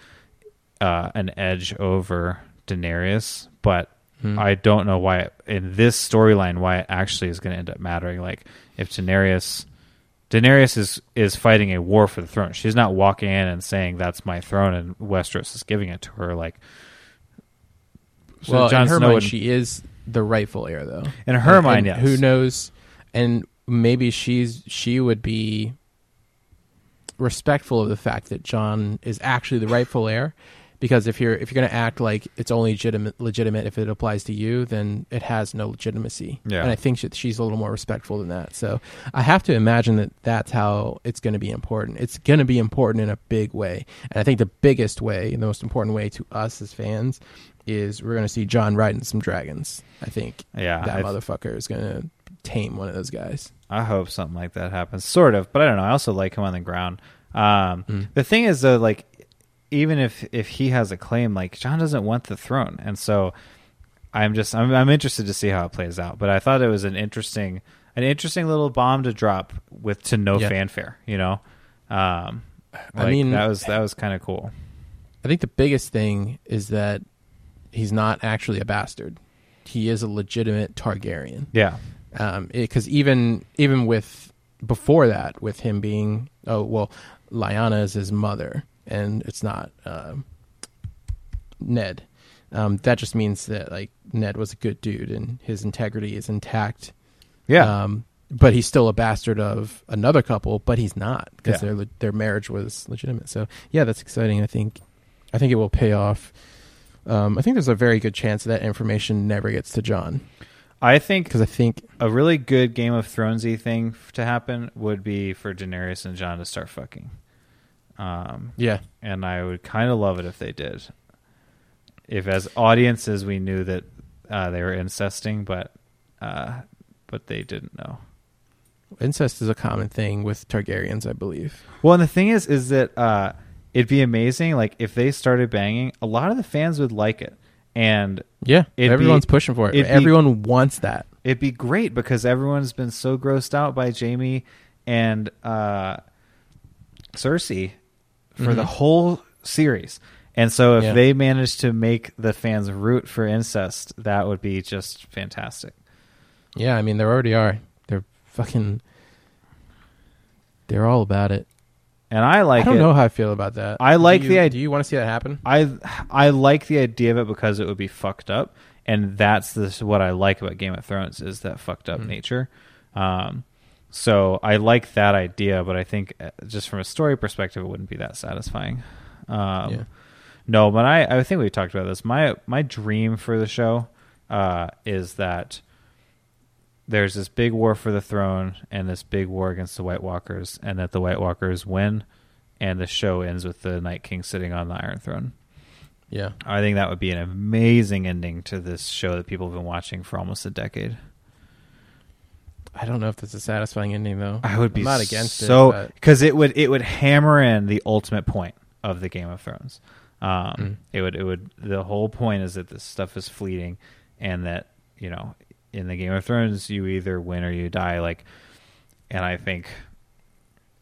uh, an edge over Daenerys, but Hmm. I don't know why it, in this storyline why it actually is going to end up mattering. Like if Daenerys, Daenerys is is fighting a war for the throne. She's not walking in and saying that's my throne and Westeros is giving it to her. Like, so well, Jon in her Snow mind, would- she is the rightful heir, though. in her And- mind, and yes. Who knows? And maybe she's she would be respectful of the fact that Jon is actually the rightful heir. Because if you're if you're going to act like it's only legitimate legitimate if it applies to you, then it has no legitimacy. Yeah. And I think that she's a little more respectful than that. So I have to imagine that that's how it's going to be important. It's going to be important in a big way, and I think the biggest way, the most important way to us as fans, is we're going to see Jon riding some dragons. I think Yeah, that I- motherfucker is going to tame one of those guys. I hope something like that happens. Sort of, but I don't know. I also like him on the ground. Um, Mm. The thing is, though, like even if if he has a claim, like Jon doesn't want the throne, and so I'm just I'm I'm interested to see how it plays out. But I thought it was an interesting an interesting little bomb to drop with to no Yeah. fanfare. You know, um, I mean- that was that was kind of cool. I think the biggest thing is that he's not actually a bastard. He is a legitimate Targaryen. Yeah, because even even with before that, with him being oh well, Lyanna is his mother, and it's not um, Ned. Um, that just means that like Ned was a good dude and his integrity is intact. yeah. Um, but he's still a bastard of another couple, but he's not because Yeah. their their marriage was legitimate. So yeah, that's exciting. I think I think it will pay off. Um, I think there's a very good chance that information never gets to Jon I think because I think a really good Game of Thronesy thing to happen would be for Daenerys and Jon to start fucking. Um, yeah, and I would kind of love it if they did. If as audiences we knew that uh, they were incesting, but uh, but they didn't know. incest is a common thing with Targaryens, I believe. Well, and the thing is, is that uh, it'd be amazing. Like if they started banging, a lot of the fans would like it, and Yeah, everyone's be- pushing for it. it'd be- Everyone wants that. it'd be great because everyone's been so grossed out by Jaime and uh, Cersei for the Mhm. whole series. And so if Yeah. they managed to make the fans root for incest, that would be just fantastic. Yeah, I mean, they already are. They're fucking. They're all about it. And I like I don't it. know how I feel about that. I like do the idea. Do you want to see that happen? I I like the idea of it because it would be fucked up, and that's this what I like about Game of Thrones is that fucked up Mhm. nature. Um, so I like that idea, but I think uh, just from a story perspective, it wouldn't be that satisfying. Um, Yeah. No, but I I think we talked about this. My my dream for the show uh, is that there's this big war for the throne and this big war against the White Walkers, and that the White Walkers win, and the show ends with the Night King sitting on the Iron Throne. Yeah. I think that would be an amazing ending to this show that people have been watching for almost a decade. I don't know if that's a satisfying ending though. I would be I'm not against so it. So because it would it would hammer in the ultimate point of the Game of Thrones. Um, Mm. It would it would the whole point is that this stuff is fleeting, and that you know in the Game of Thrones you either win or you die. Like, and I think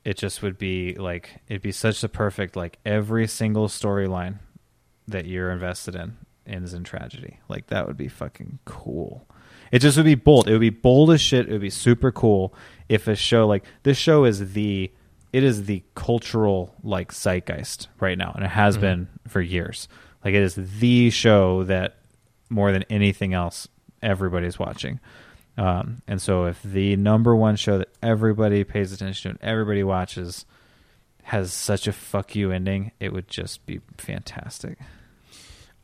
it just would be like it'd be such a perfect like every single storyline that you're invested in ends in tragedy. Like that would be fucking cool. It just would be bold. It would be bold as shit. It would be super cool if a show like this show is the it is the cultural like zeitgeist right now, and it has Mhm. been for years. Like it is the show that more than anything else everybody's watching. Um, and so if the number one show that everybody pays attention to and everybody watches has such a fuck you ending, it would just be fantastic.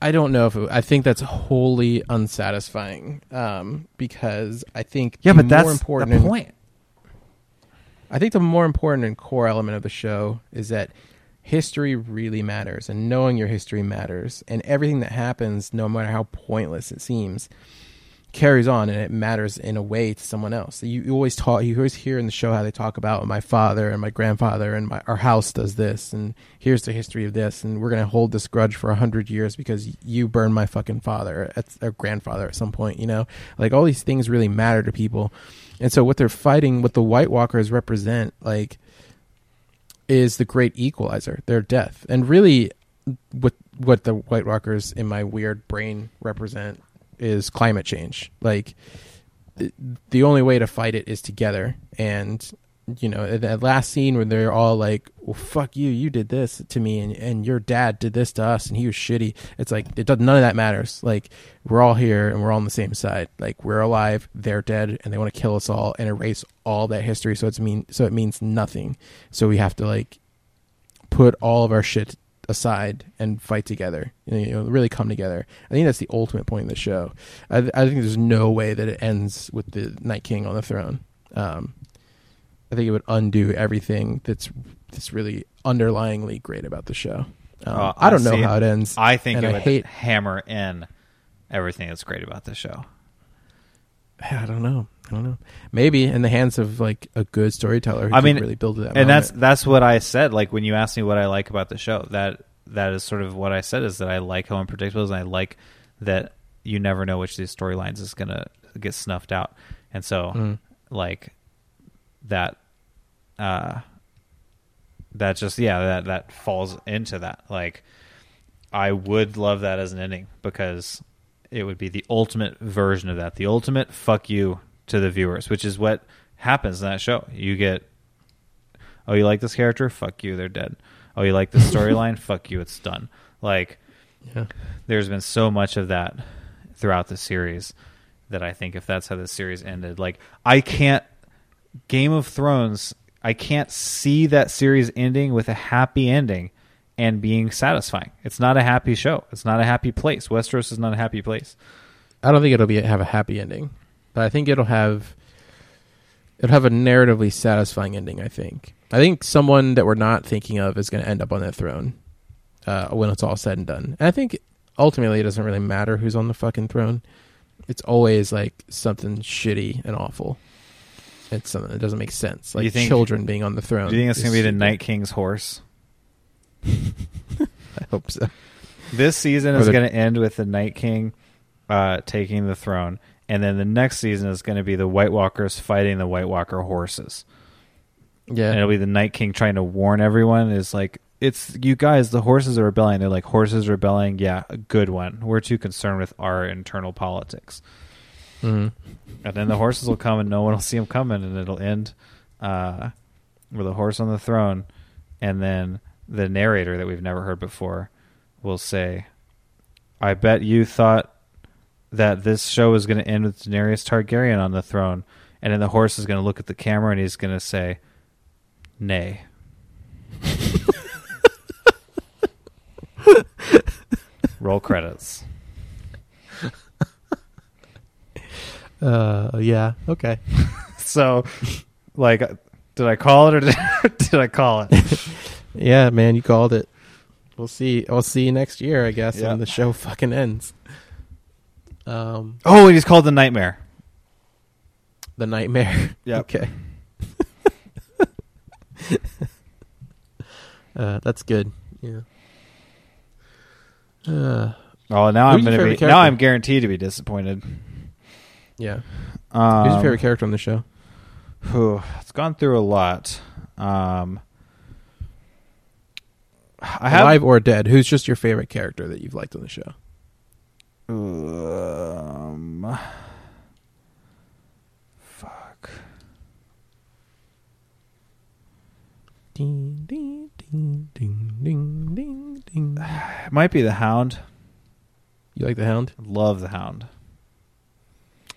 I don't know if it, I think that's wholly unsatisfying um, because I think Yeah, the but that's more important the point. I think the more important and core element of the show is that history really matters and knowing your history matters and everything that happens no matter how pointless it seems carries on and it matters in a way to someone else. You, you always talk you always hear in the show how they talk about my father and my grandfather and my our house does this and here's the history of this and we're going to hold this grudge for a hundred years because you burned my fucking father at, or grandfather at some point you know? Like all these things really matter to people. And so what they're fighting, what the White Walkers represent, like, is the great equalizer, their death. And really what what the White Walkers in my weird brain represent is climate change. Like the only way to fight it is together. And you know, that last scene where they're all like, "Well, fuck you, you did this to me, and and your dad did this to us, and he was shitty." It's like it does none of that matters. Like we're all here and we're all on the same side. Like we're alive, they're dead, and they want to kill us all and erase all that history. So it's mean, so it means nothing. So we have to like put all of our shit aside and fight together. You know, really come together. I think that's the ultimate point of the show. I, I think there's no way that it ends with the Night King on the throne. Um, I think it would undo everything that's that's really underlyingly great about the show. Um, Uh, I don't know how it ends. I think it I would hate- hammer in everything that's great about the show. [laughs] I don't know. I don't know. Maybe in the hands of like a good storyteller who I mean, really build it that. and that's that's what I said. Like when you asked me what I like about the show, that that is sort of what I said is that I like how unpredictable it is, and I like that you never know which of these storylines is gonna get snuffed out, and so Mm. like that, uh, that just yeah that that falls into that. Like I would love that as an ending because it would be the ultimate version of that, the ultimate fuck you to the viewers, which is what happens in that show. You get Oh, you like this character? Fuck you, they're dead. Oh, you like this [laughs] storyline? Fuck you, it's done. Like yeah. there's been so much of that throughout the series that I think if that's how the series ended, like I can't Game of Thrones, I can't see that series ending with a happy ending and being satisfying. It's not a happy show. It's not a happy place. Westeros is not a happy place. I don't think it'll be have a happy ending, but I think it'll have it'll have a narratively satisfying ending. I think. I think someone that we're not thinking of is going to end up on that throne uh, when it's all said and done. And I think ultimately it doesn't really matter who's on the fucking throne. It's always like something shitty and awful. It's something that doesn't make sense. Like think- children being on the throne. Do you think it's going to be the. Night King's horse? [laughs] I hope so. This season is the- going to end with the Night King uh, taking the throne, and then the next season is going to be the White Walkers fighting the White Walker horses. Yeah. And it'll be the Night King trying to warn everyone. Is like, it's you guys. The horses are rebelling. They're like horses rebelling. Yeah, a good one. We're too concerned with our internal politics. Mhm. And then the horses will come, and no one will see them coming, and it'll end uh, with a horse on the throne, and then the narrator that we've never heard before will say, "I bet you thought that this show was going to end with Daenerys Targaryen on the throne," and then the horse is going to look at the camera and he's going to say, "Nay." [laughs] Roll credits. [laughs] Uh, yeah. Okay. [laughs] So, like, did I call it or did, did I call it? Yeah, man, you called it. We'll see. We'll see you next year, I guess, Yeah. when the show [laughs] fucking ends. Um, Oh, and he's called the Nightmare. the nightmare. Yep. [laughs] Okay. [laughs] uh, that's good. Yeah. Uh, Oh, now I'm gonna be. favorite Now? I'm guaranteed to be disappointed. yeah. Um, Who's your favorite character on the show? Whew, it's gone through a lot. Um, I have Alive or dead? Who's just your favorite character that you've liked on the show? Um, fuck. Ding, ding, ding, ding, ding, ding, ding. It might be the Hound. You like the Hound? Love the Hound,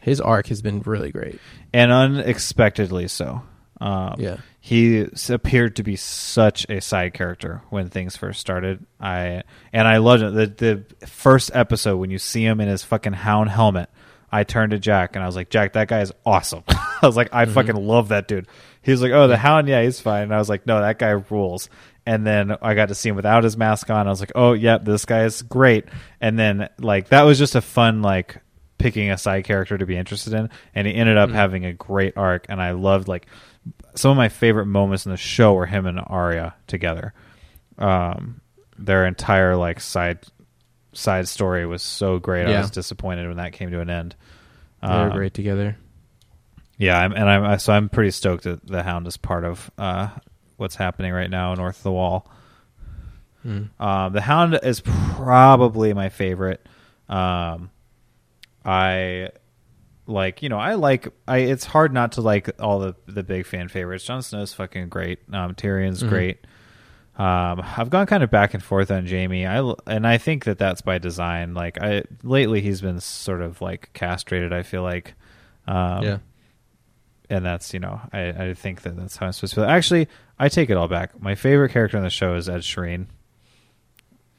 His arc has been really great. and unexpectedly so. Um, Yeah. he appeared to be such a side character when things first started. I and I loved it. The the first episode when you see him in his fucking hound helmet, I turned to Jack and I was like, Jack, that guy is awesome. [laughs] I was like, I fucking love that dude. He was like, Oh, the hound, yeah, he's fine. And I was like, No, that guy rules. And then I got to see him without his mask on. I was like, Oh, yep, this guy is great. And then like that was just a fun like picking a side character to be interested in and he ended up having a great arc and i loved like some of my favorite moments in the show were him and Arya together. Um, their entire like side side story was so great. I was disappointed when that came to an end. They were Um, great together. Yeah, I'm, and I'm so I'm pretty stoked that the Hound is part of uh, what's happening right now north of the Wall. Mm. Um, the Hound is probably my favorite. Um, I like you know I like I. It's hard not to like all the the big fan favorites. Jon Snow's fucking great. Um, Tyrion's Mhm. great. Um, I've gone kind of back and forth on Jaime. I and I think that that's by design. Like I lately he's been sort of like castrated. I feel like. Um, yeah. and that's you know I, I think that that's how I'm supposed to feel. Actually, I take it all back. My favorite character on the show is Ed Sheeran.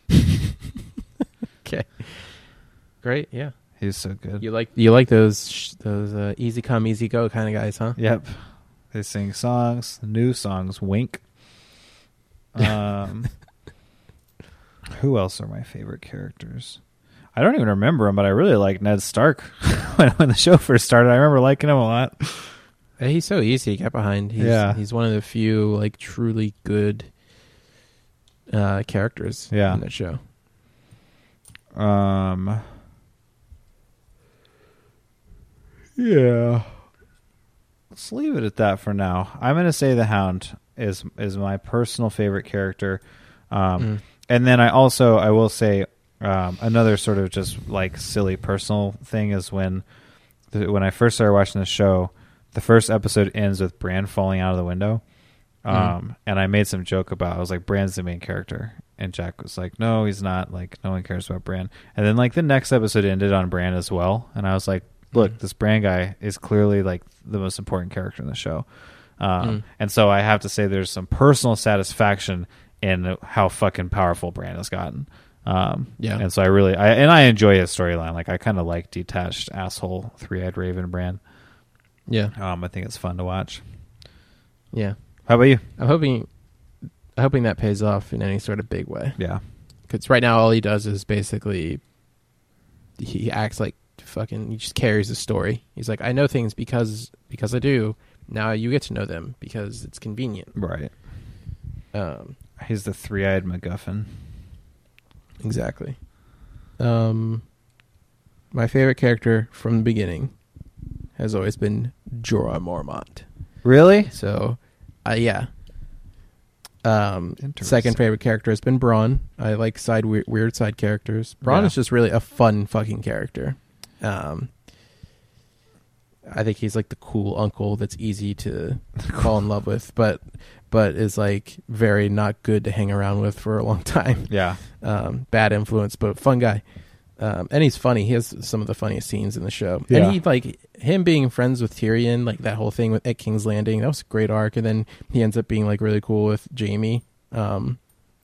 [laughs] Okay. Great. Yeah. He's so good. You like you like those sh- those uh, easy come easy go kind of guys, huh? Yep, they sing songs, new songs. Wink. [laughs] Um, who else are my favorite characters? I don't even remember him, but I really like Ned Stark [laughs] when, when the show first started. I remember liking him a lot. He's so easy to get behind. He's, Yeah. he's one of the few like truly good uh, characters Yeah. in that show. Um. Yeah. Let's leave it at that for now. I'm going to say the Hound is is my personal favorite character. Um, Mm. and then I also I will say um, another sort of just like silly personal thing is when the, when I first started watching the show, the first episode ends with Bran falling out of the window. Um, Mhm. and I made some joke about I was like Bran's the main character, and Jack was like, no, he's not. Like no one cares about Bran. And then like the next episode ended on Bran as well, and I was like, look, Mhm. this Bran guy is clearly like the most important character in the show. Um, Mm. And so I have to say, there's some personal satisfaction in how fucking powerful Bran has gotten. Um, Yeah. and so I really, I and I enjoy his storyline. Like I kind of like detached asshole three eyed Raven Bran. Yeah. Um, I think it's fun to watch. Yeah. How about you? I'm hoping I'm hoping that pays off in any sort of big way. Yeah, Because right now all he does is basically he acts like fucking he just carries the story. He's like, I know things because because I do. Now you get to know them because it's convenient. right. Um, He's the three eyed MacGuffin. exactly. Um, my favorite character from the beginning has always been Jorah Mormont. Really? So, uh, yeah. Um, second favorite character has been Bronn. I like side weird, weird side characters. Bronn Yeah. is just really a fun fucking character. Um, I think he's like the cool uncle that's easy to [laughs] fall in love with, but but is like very not good to hang around with for a long [laughs] time. Yeah. Um, bad influence, but fun guy. Um, and he's funny. He has some of the funniest scenes in the show. Yeah. And he like him being friends with Tyrion, like that whole thing with at King's Landing. That was a great arc. And then he ends up being like really cool with Jaime. Um,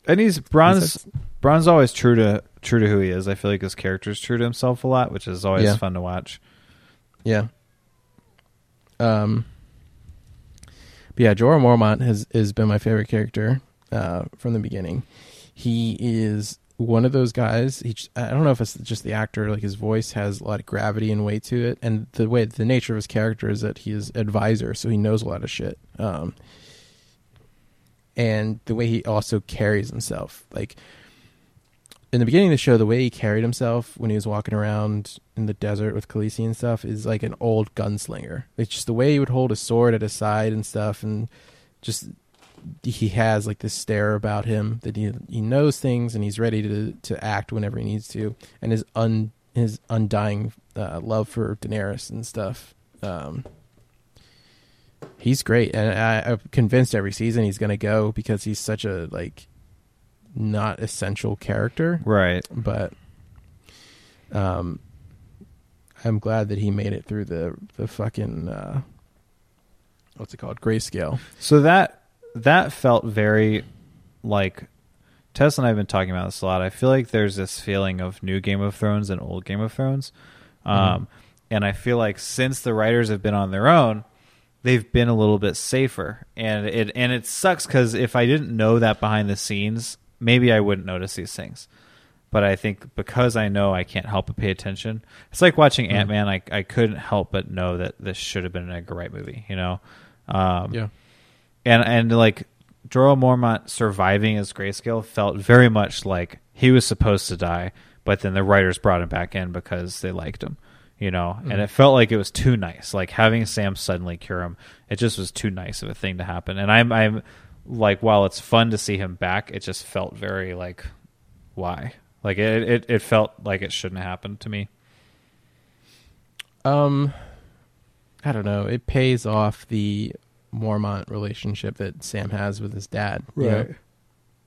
And he's He's- Bronn's always true to true to who he is. I feel like his character is true to himself a lot, which is always Yeah. fun to watch. yeah. Um, but yeah, Jorah Mormont has has been my favorite character uh, from the beginning. He is one of those guys. He I don't know if it's just the actor, like his voice has a lot of gravity and weight to it, and the way the nature of his character is that he is advisor, so he knows a lot of shit. Um, and the way he also carries himself, like in the beginning of the show, the way he carried himself when he was walking around in the desert with Khaleesi and stuff is like an old gunslinger. It's just the way he would hold a sword at his side and stuff, and just he has like this stare about him that he he knows things and he's ready to to act whenever he needs to, and his un his undying uh, love for Daenerys and stuff. Um, he's great, and I, I'm convinced every season he's going to go because he's such a like not essential character Right. but um I'm glad that he made it through the the fucking uh what's it called grayscale So that that felt very like Tess and I have been talking about this a lot. I feel like there's this feeling of new Game of Thrones and old Game of Thrones. Um, And I feel like since the writers have been on their own, they've been a little bit safer. And it and it sucks because if I didn't know that behind the scenes, maybe I wouldn't notice these things. But I think because I know I can't help but pay attention. It's like watching Mhm. Ant Man. I I couldn't help but know that this should have been an Edgar Wright movie. You know. Um, yeah and and like Jorah Mormont surviving as Grayscale felt very much like he was supposed to die, but then the writers brought him back in because they liked him, you know. Mhm. And it felt like it was too nice, like having Sam suddenly cure him. It just was too nice of a thing to happen. And I'm I'm like, while it's fun to see him back, it just felt very like, why? Like it it, it felt like it shouldn't have happened to me. um I don't know it pays off the Mormont relationship that Sam has with his dad you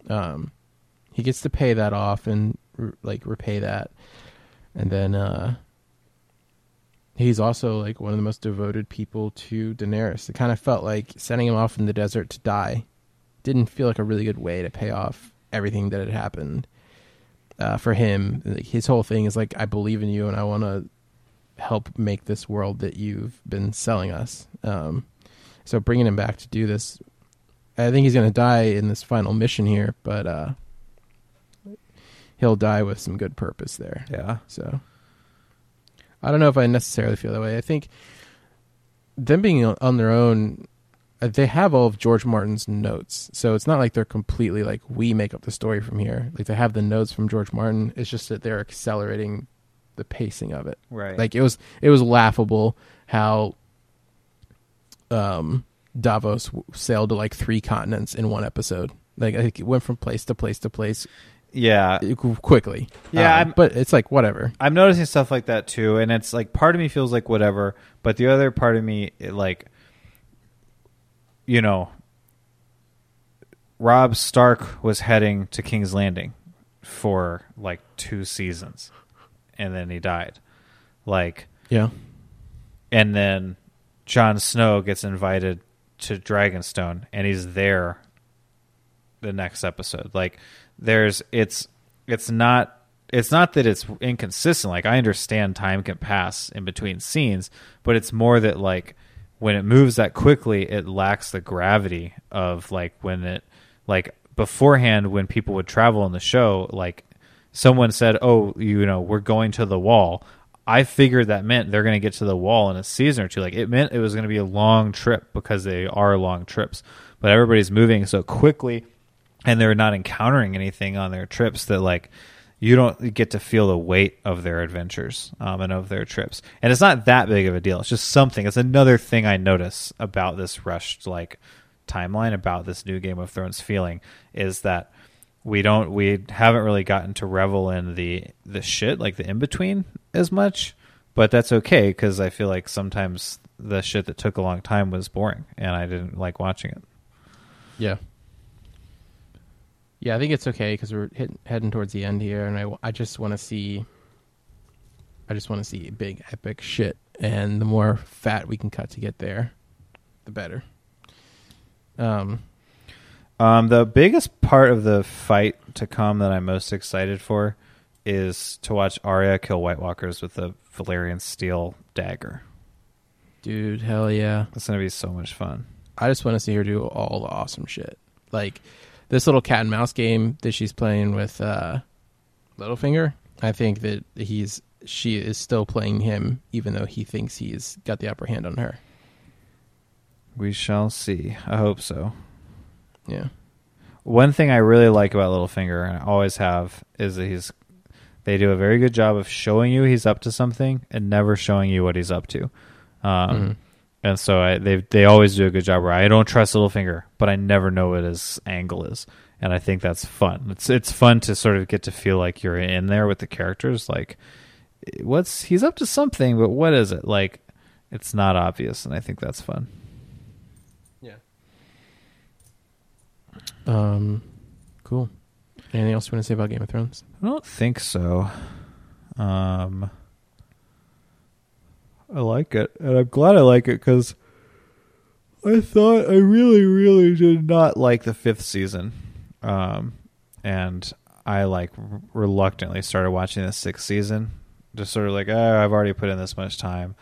know? um he gets to pay that off and re- like repay that and then uh he's also like one of the most devoted people to Daenerys it kind of felt like sending him off in the desert to die didn't feel like a really good way to pay off everything that had happened uh, for him like, his whole thing is like i believe in you and i want to help make this world that you've been selling us um, so bringing him back to do this i think he's going to die in this final mission here but uh, he'll die with some good purpose there Yeah. so I don't know if I necessarily feel that way. I think them being on- their own, they have all of George Martin's notes, so it's not like they're completely like we make up the story from here. Like they have the notes from George Martin. It's just that they're accelerating the pacing of it. Right. Like it was it was laughable how um Davos sailed to like three continents in one episode. Like it went from place to place to place yeah. uh, quickly. Yeah, Um, but it's like whatever. I'm noticing stuff like that too, and it's like part of me feels like whatever, but the other part of me, it like, you know, Robb Stark was heading to King's Landing for like two seasons, and then he died. Like, Yeah. and then Jon Snow gets invited to Dragonstone, and he's there the next episode. Like, there's it's it's not it's not that it's inconsistent. Like, I understand time can pass in between scenes, but it's more that like when it moves that quickly, it lacks the gravity of like when it like beforehand when people would travel in the show, like someone said, "Oh, you know, we're going to the wall." I figured that meant they're going to get to the wall in a season or two. Like it meant it was going to be a long trip because they are long trips. But everybody's moving so quickly and they're not encountering anything on their trips that like you don't get to feel the weight of their adventures um, and of their trips. And it's not that big of a deal. It's just something. It's another thing I notice about this rushed like timeline about this new Game of Thrones feeling is that we don't we haven't really gotten to revel in the the shit like the in between as much but that's okay because i feel like sometimes the shit that took a long time was boring and i didn't like watching it Yeah. Yeah, I think it's okay because we're hit, heading towards the end here, and I, I just want to see. I just want to see big epic shit, and the more fat we can cut to get there, the better. Um, um, the biggest part of the fight to come that i'm most excited for is to watch Arya kill white walkers with the valyrian steel dagger Dude, hell yeah. It's gonna be so much fun. I just want to see her do all the awesome shit. Like this little cat and mouse game that she's playing with uh Littlefinger. I think that he's she is still playing him even though he thinks he's got the upper hand on her. We shall see. I hope so. Yeah. One thing I really like about Littlefinger, and I always have, is that he's they do a very good job of showing you he's up to something and never showing you what he's up to. Um, Mhm. And so I, they they always do a good job where I don't trust Littlefinger, but I never know what his angle is, and I think that's fun. It's it's fun to sort of get to feel like you're in there with the characters. Like, what's he's up to something, but what is it? Like, it's not obvious, and I think that's fun. Yeah. Um cool. Anything else you want to say about Game of Thrones? I don't think so. Um, I like it, and I'm glad I like it because I thought I really, really did not like the fifth season, um, and I like reluctantly started watching the sixth season, just sort of like, oh, I've already put in this much time,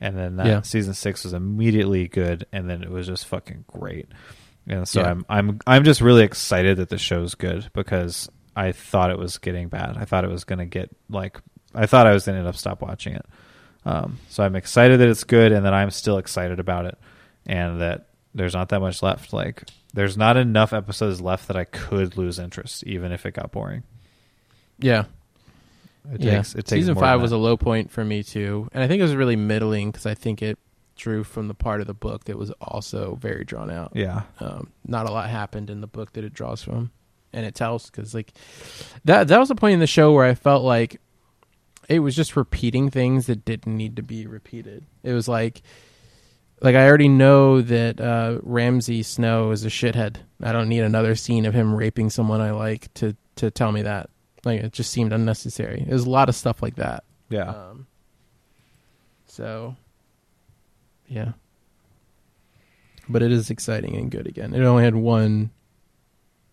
and then that Yeah. season six was immediately good, and then it was just fucking great. And so Yeah. I'm I'm I'm just really excited that the show's good because I thought it was getting bad. I thought it was going to get like I thought I was going to end up stop watching it. Um, so I'm excited that it's good and that I'm still excited about it and that there's not that much left. Like there's not enough episodes left that I could lose interest even if it got boring. Yeah. It yeah. takes it takes Season 5 was that. a low point for me too. And I think it was really middling cuz I think it drew from the part of the book that was also very drawn out. yeah. um, not a lot happened in the book that it draws from and it tells because like that that was the point in the show where i felt like it was just repeating things that didn't need to be repeated it was like like i already know that uh, ramsay snow is a shithead i don't need another scene of him raping someone i like to to tell me that like it just seemed unnecessary there's a lot of stuff like that Yeah. um, so, yeah. But it is exciting and good again. It only had one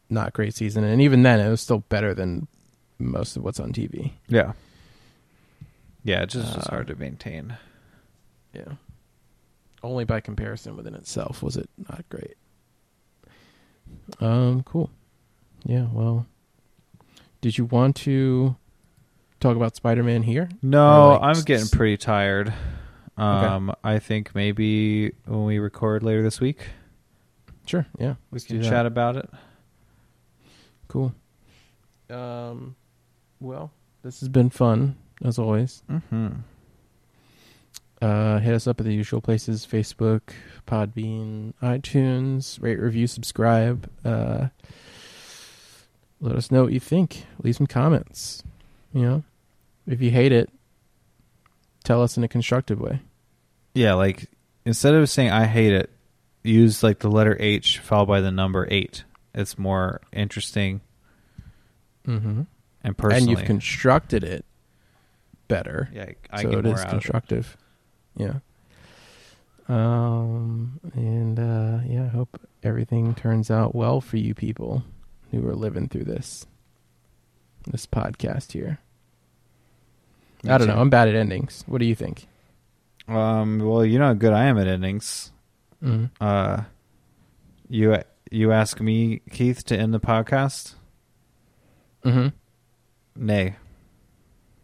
not great season, and even then, it was still better than most of what's on TV. yeah. Yeah, it just was Uh, hard to maintain. Yeah. Only by comparison within itself was it not great. Um, cool. Yeah, well, did you want to talk about Spider-Man here? No, Or, like, I'm s- getting pretty tired. Um, I think maybe when we record later this week, Sure. Yeah, we can do that. chat about it. Cool. Um, well, this has been fun as always. Mm-hmm. Uh, hit us up at the usual places: Facebook, Podbean, iTunes. Rate, review, subscribe. Uh, let us know what you think. Leave some comments. You know, if you hate it, tell us in a constructive way. Yeah, like instead of saying I hate it, use like the letter H followed by the number eight. It's more interesting Mm-hmm. and personally. And you've constructed it better. yeah, I so get it more is out of it. constructive. Yeah. Um and uh yeah, I hope everything turns out well for you people who are living through this this podcast here. Me I don't too. know. I'm bad at endings. What do you think? Um, well, you know how good I am at endings. Mm-hmm. Uh, you you ask me, Keith, to end the podcast? Mm-hmm. Nay.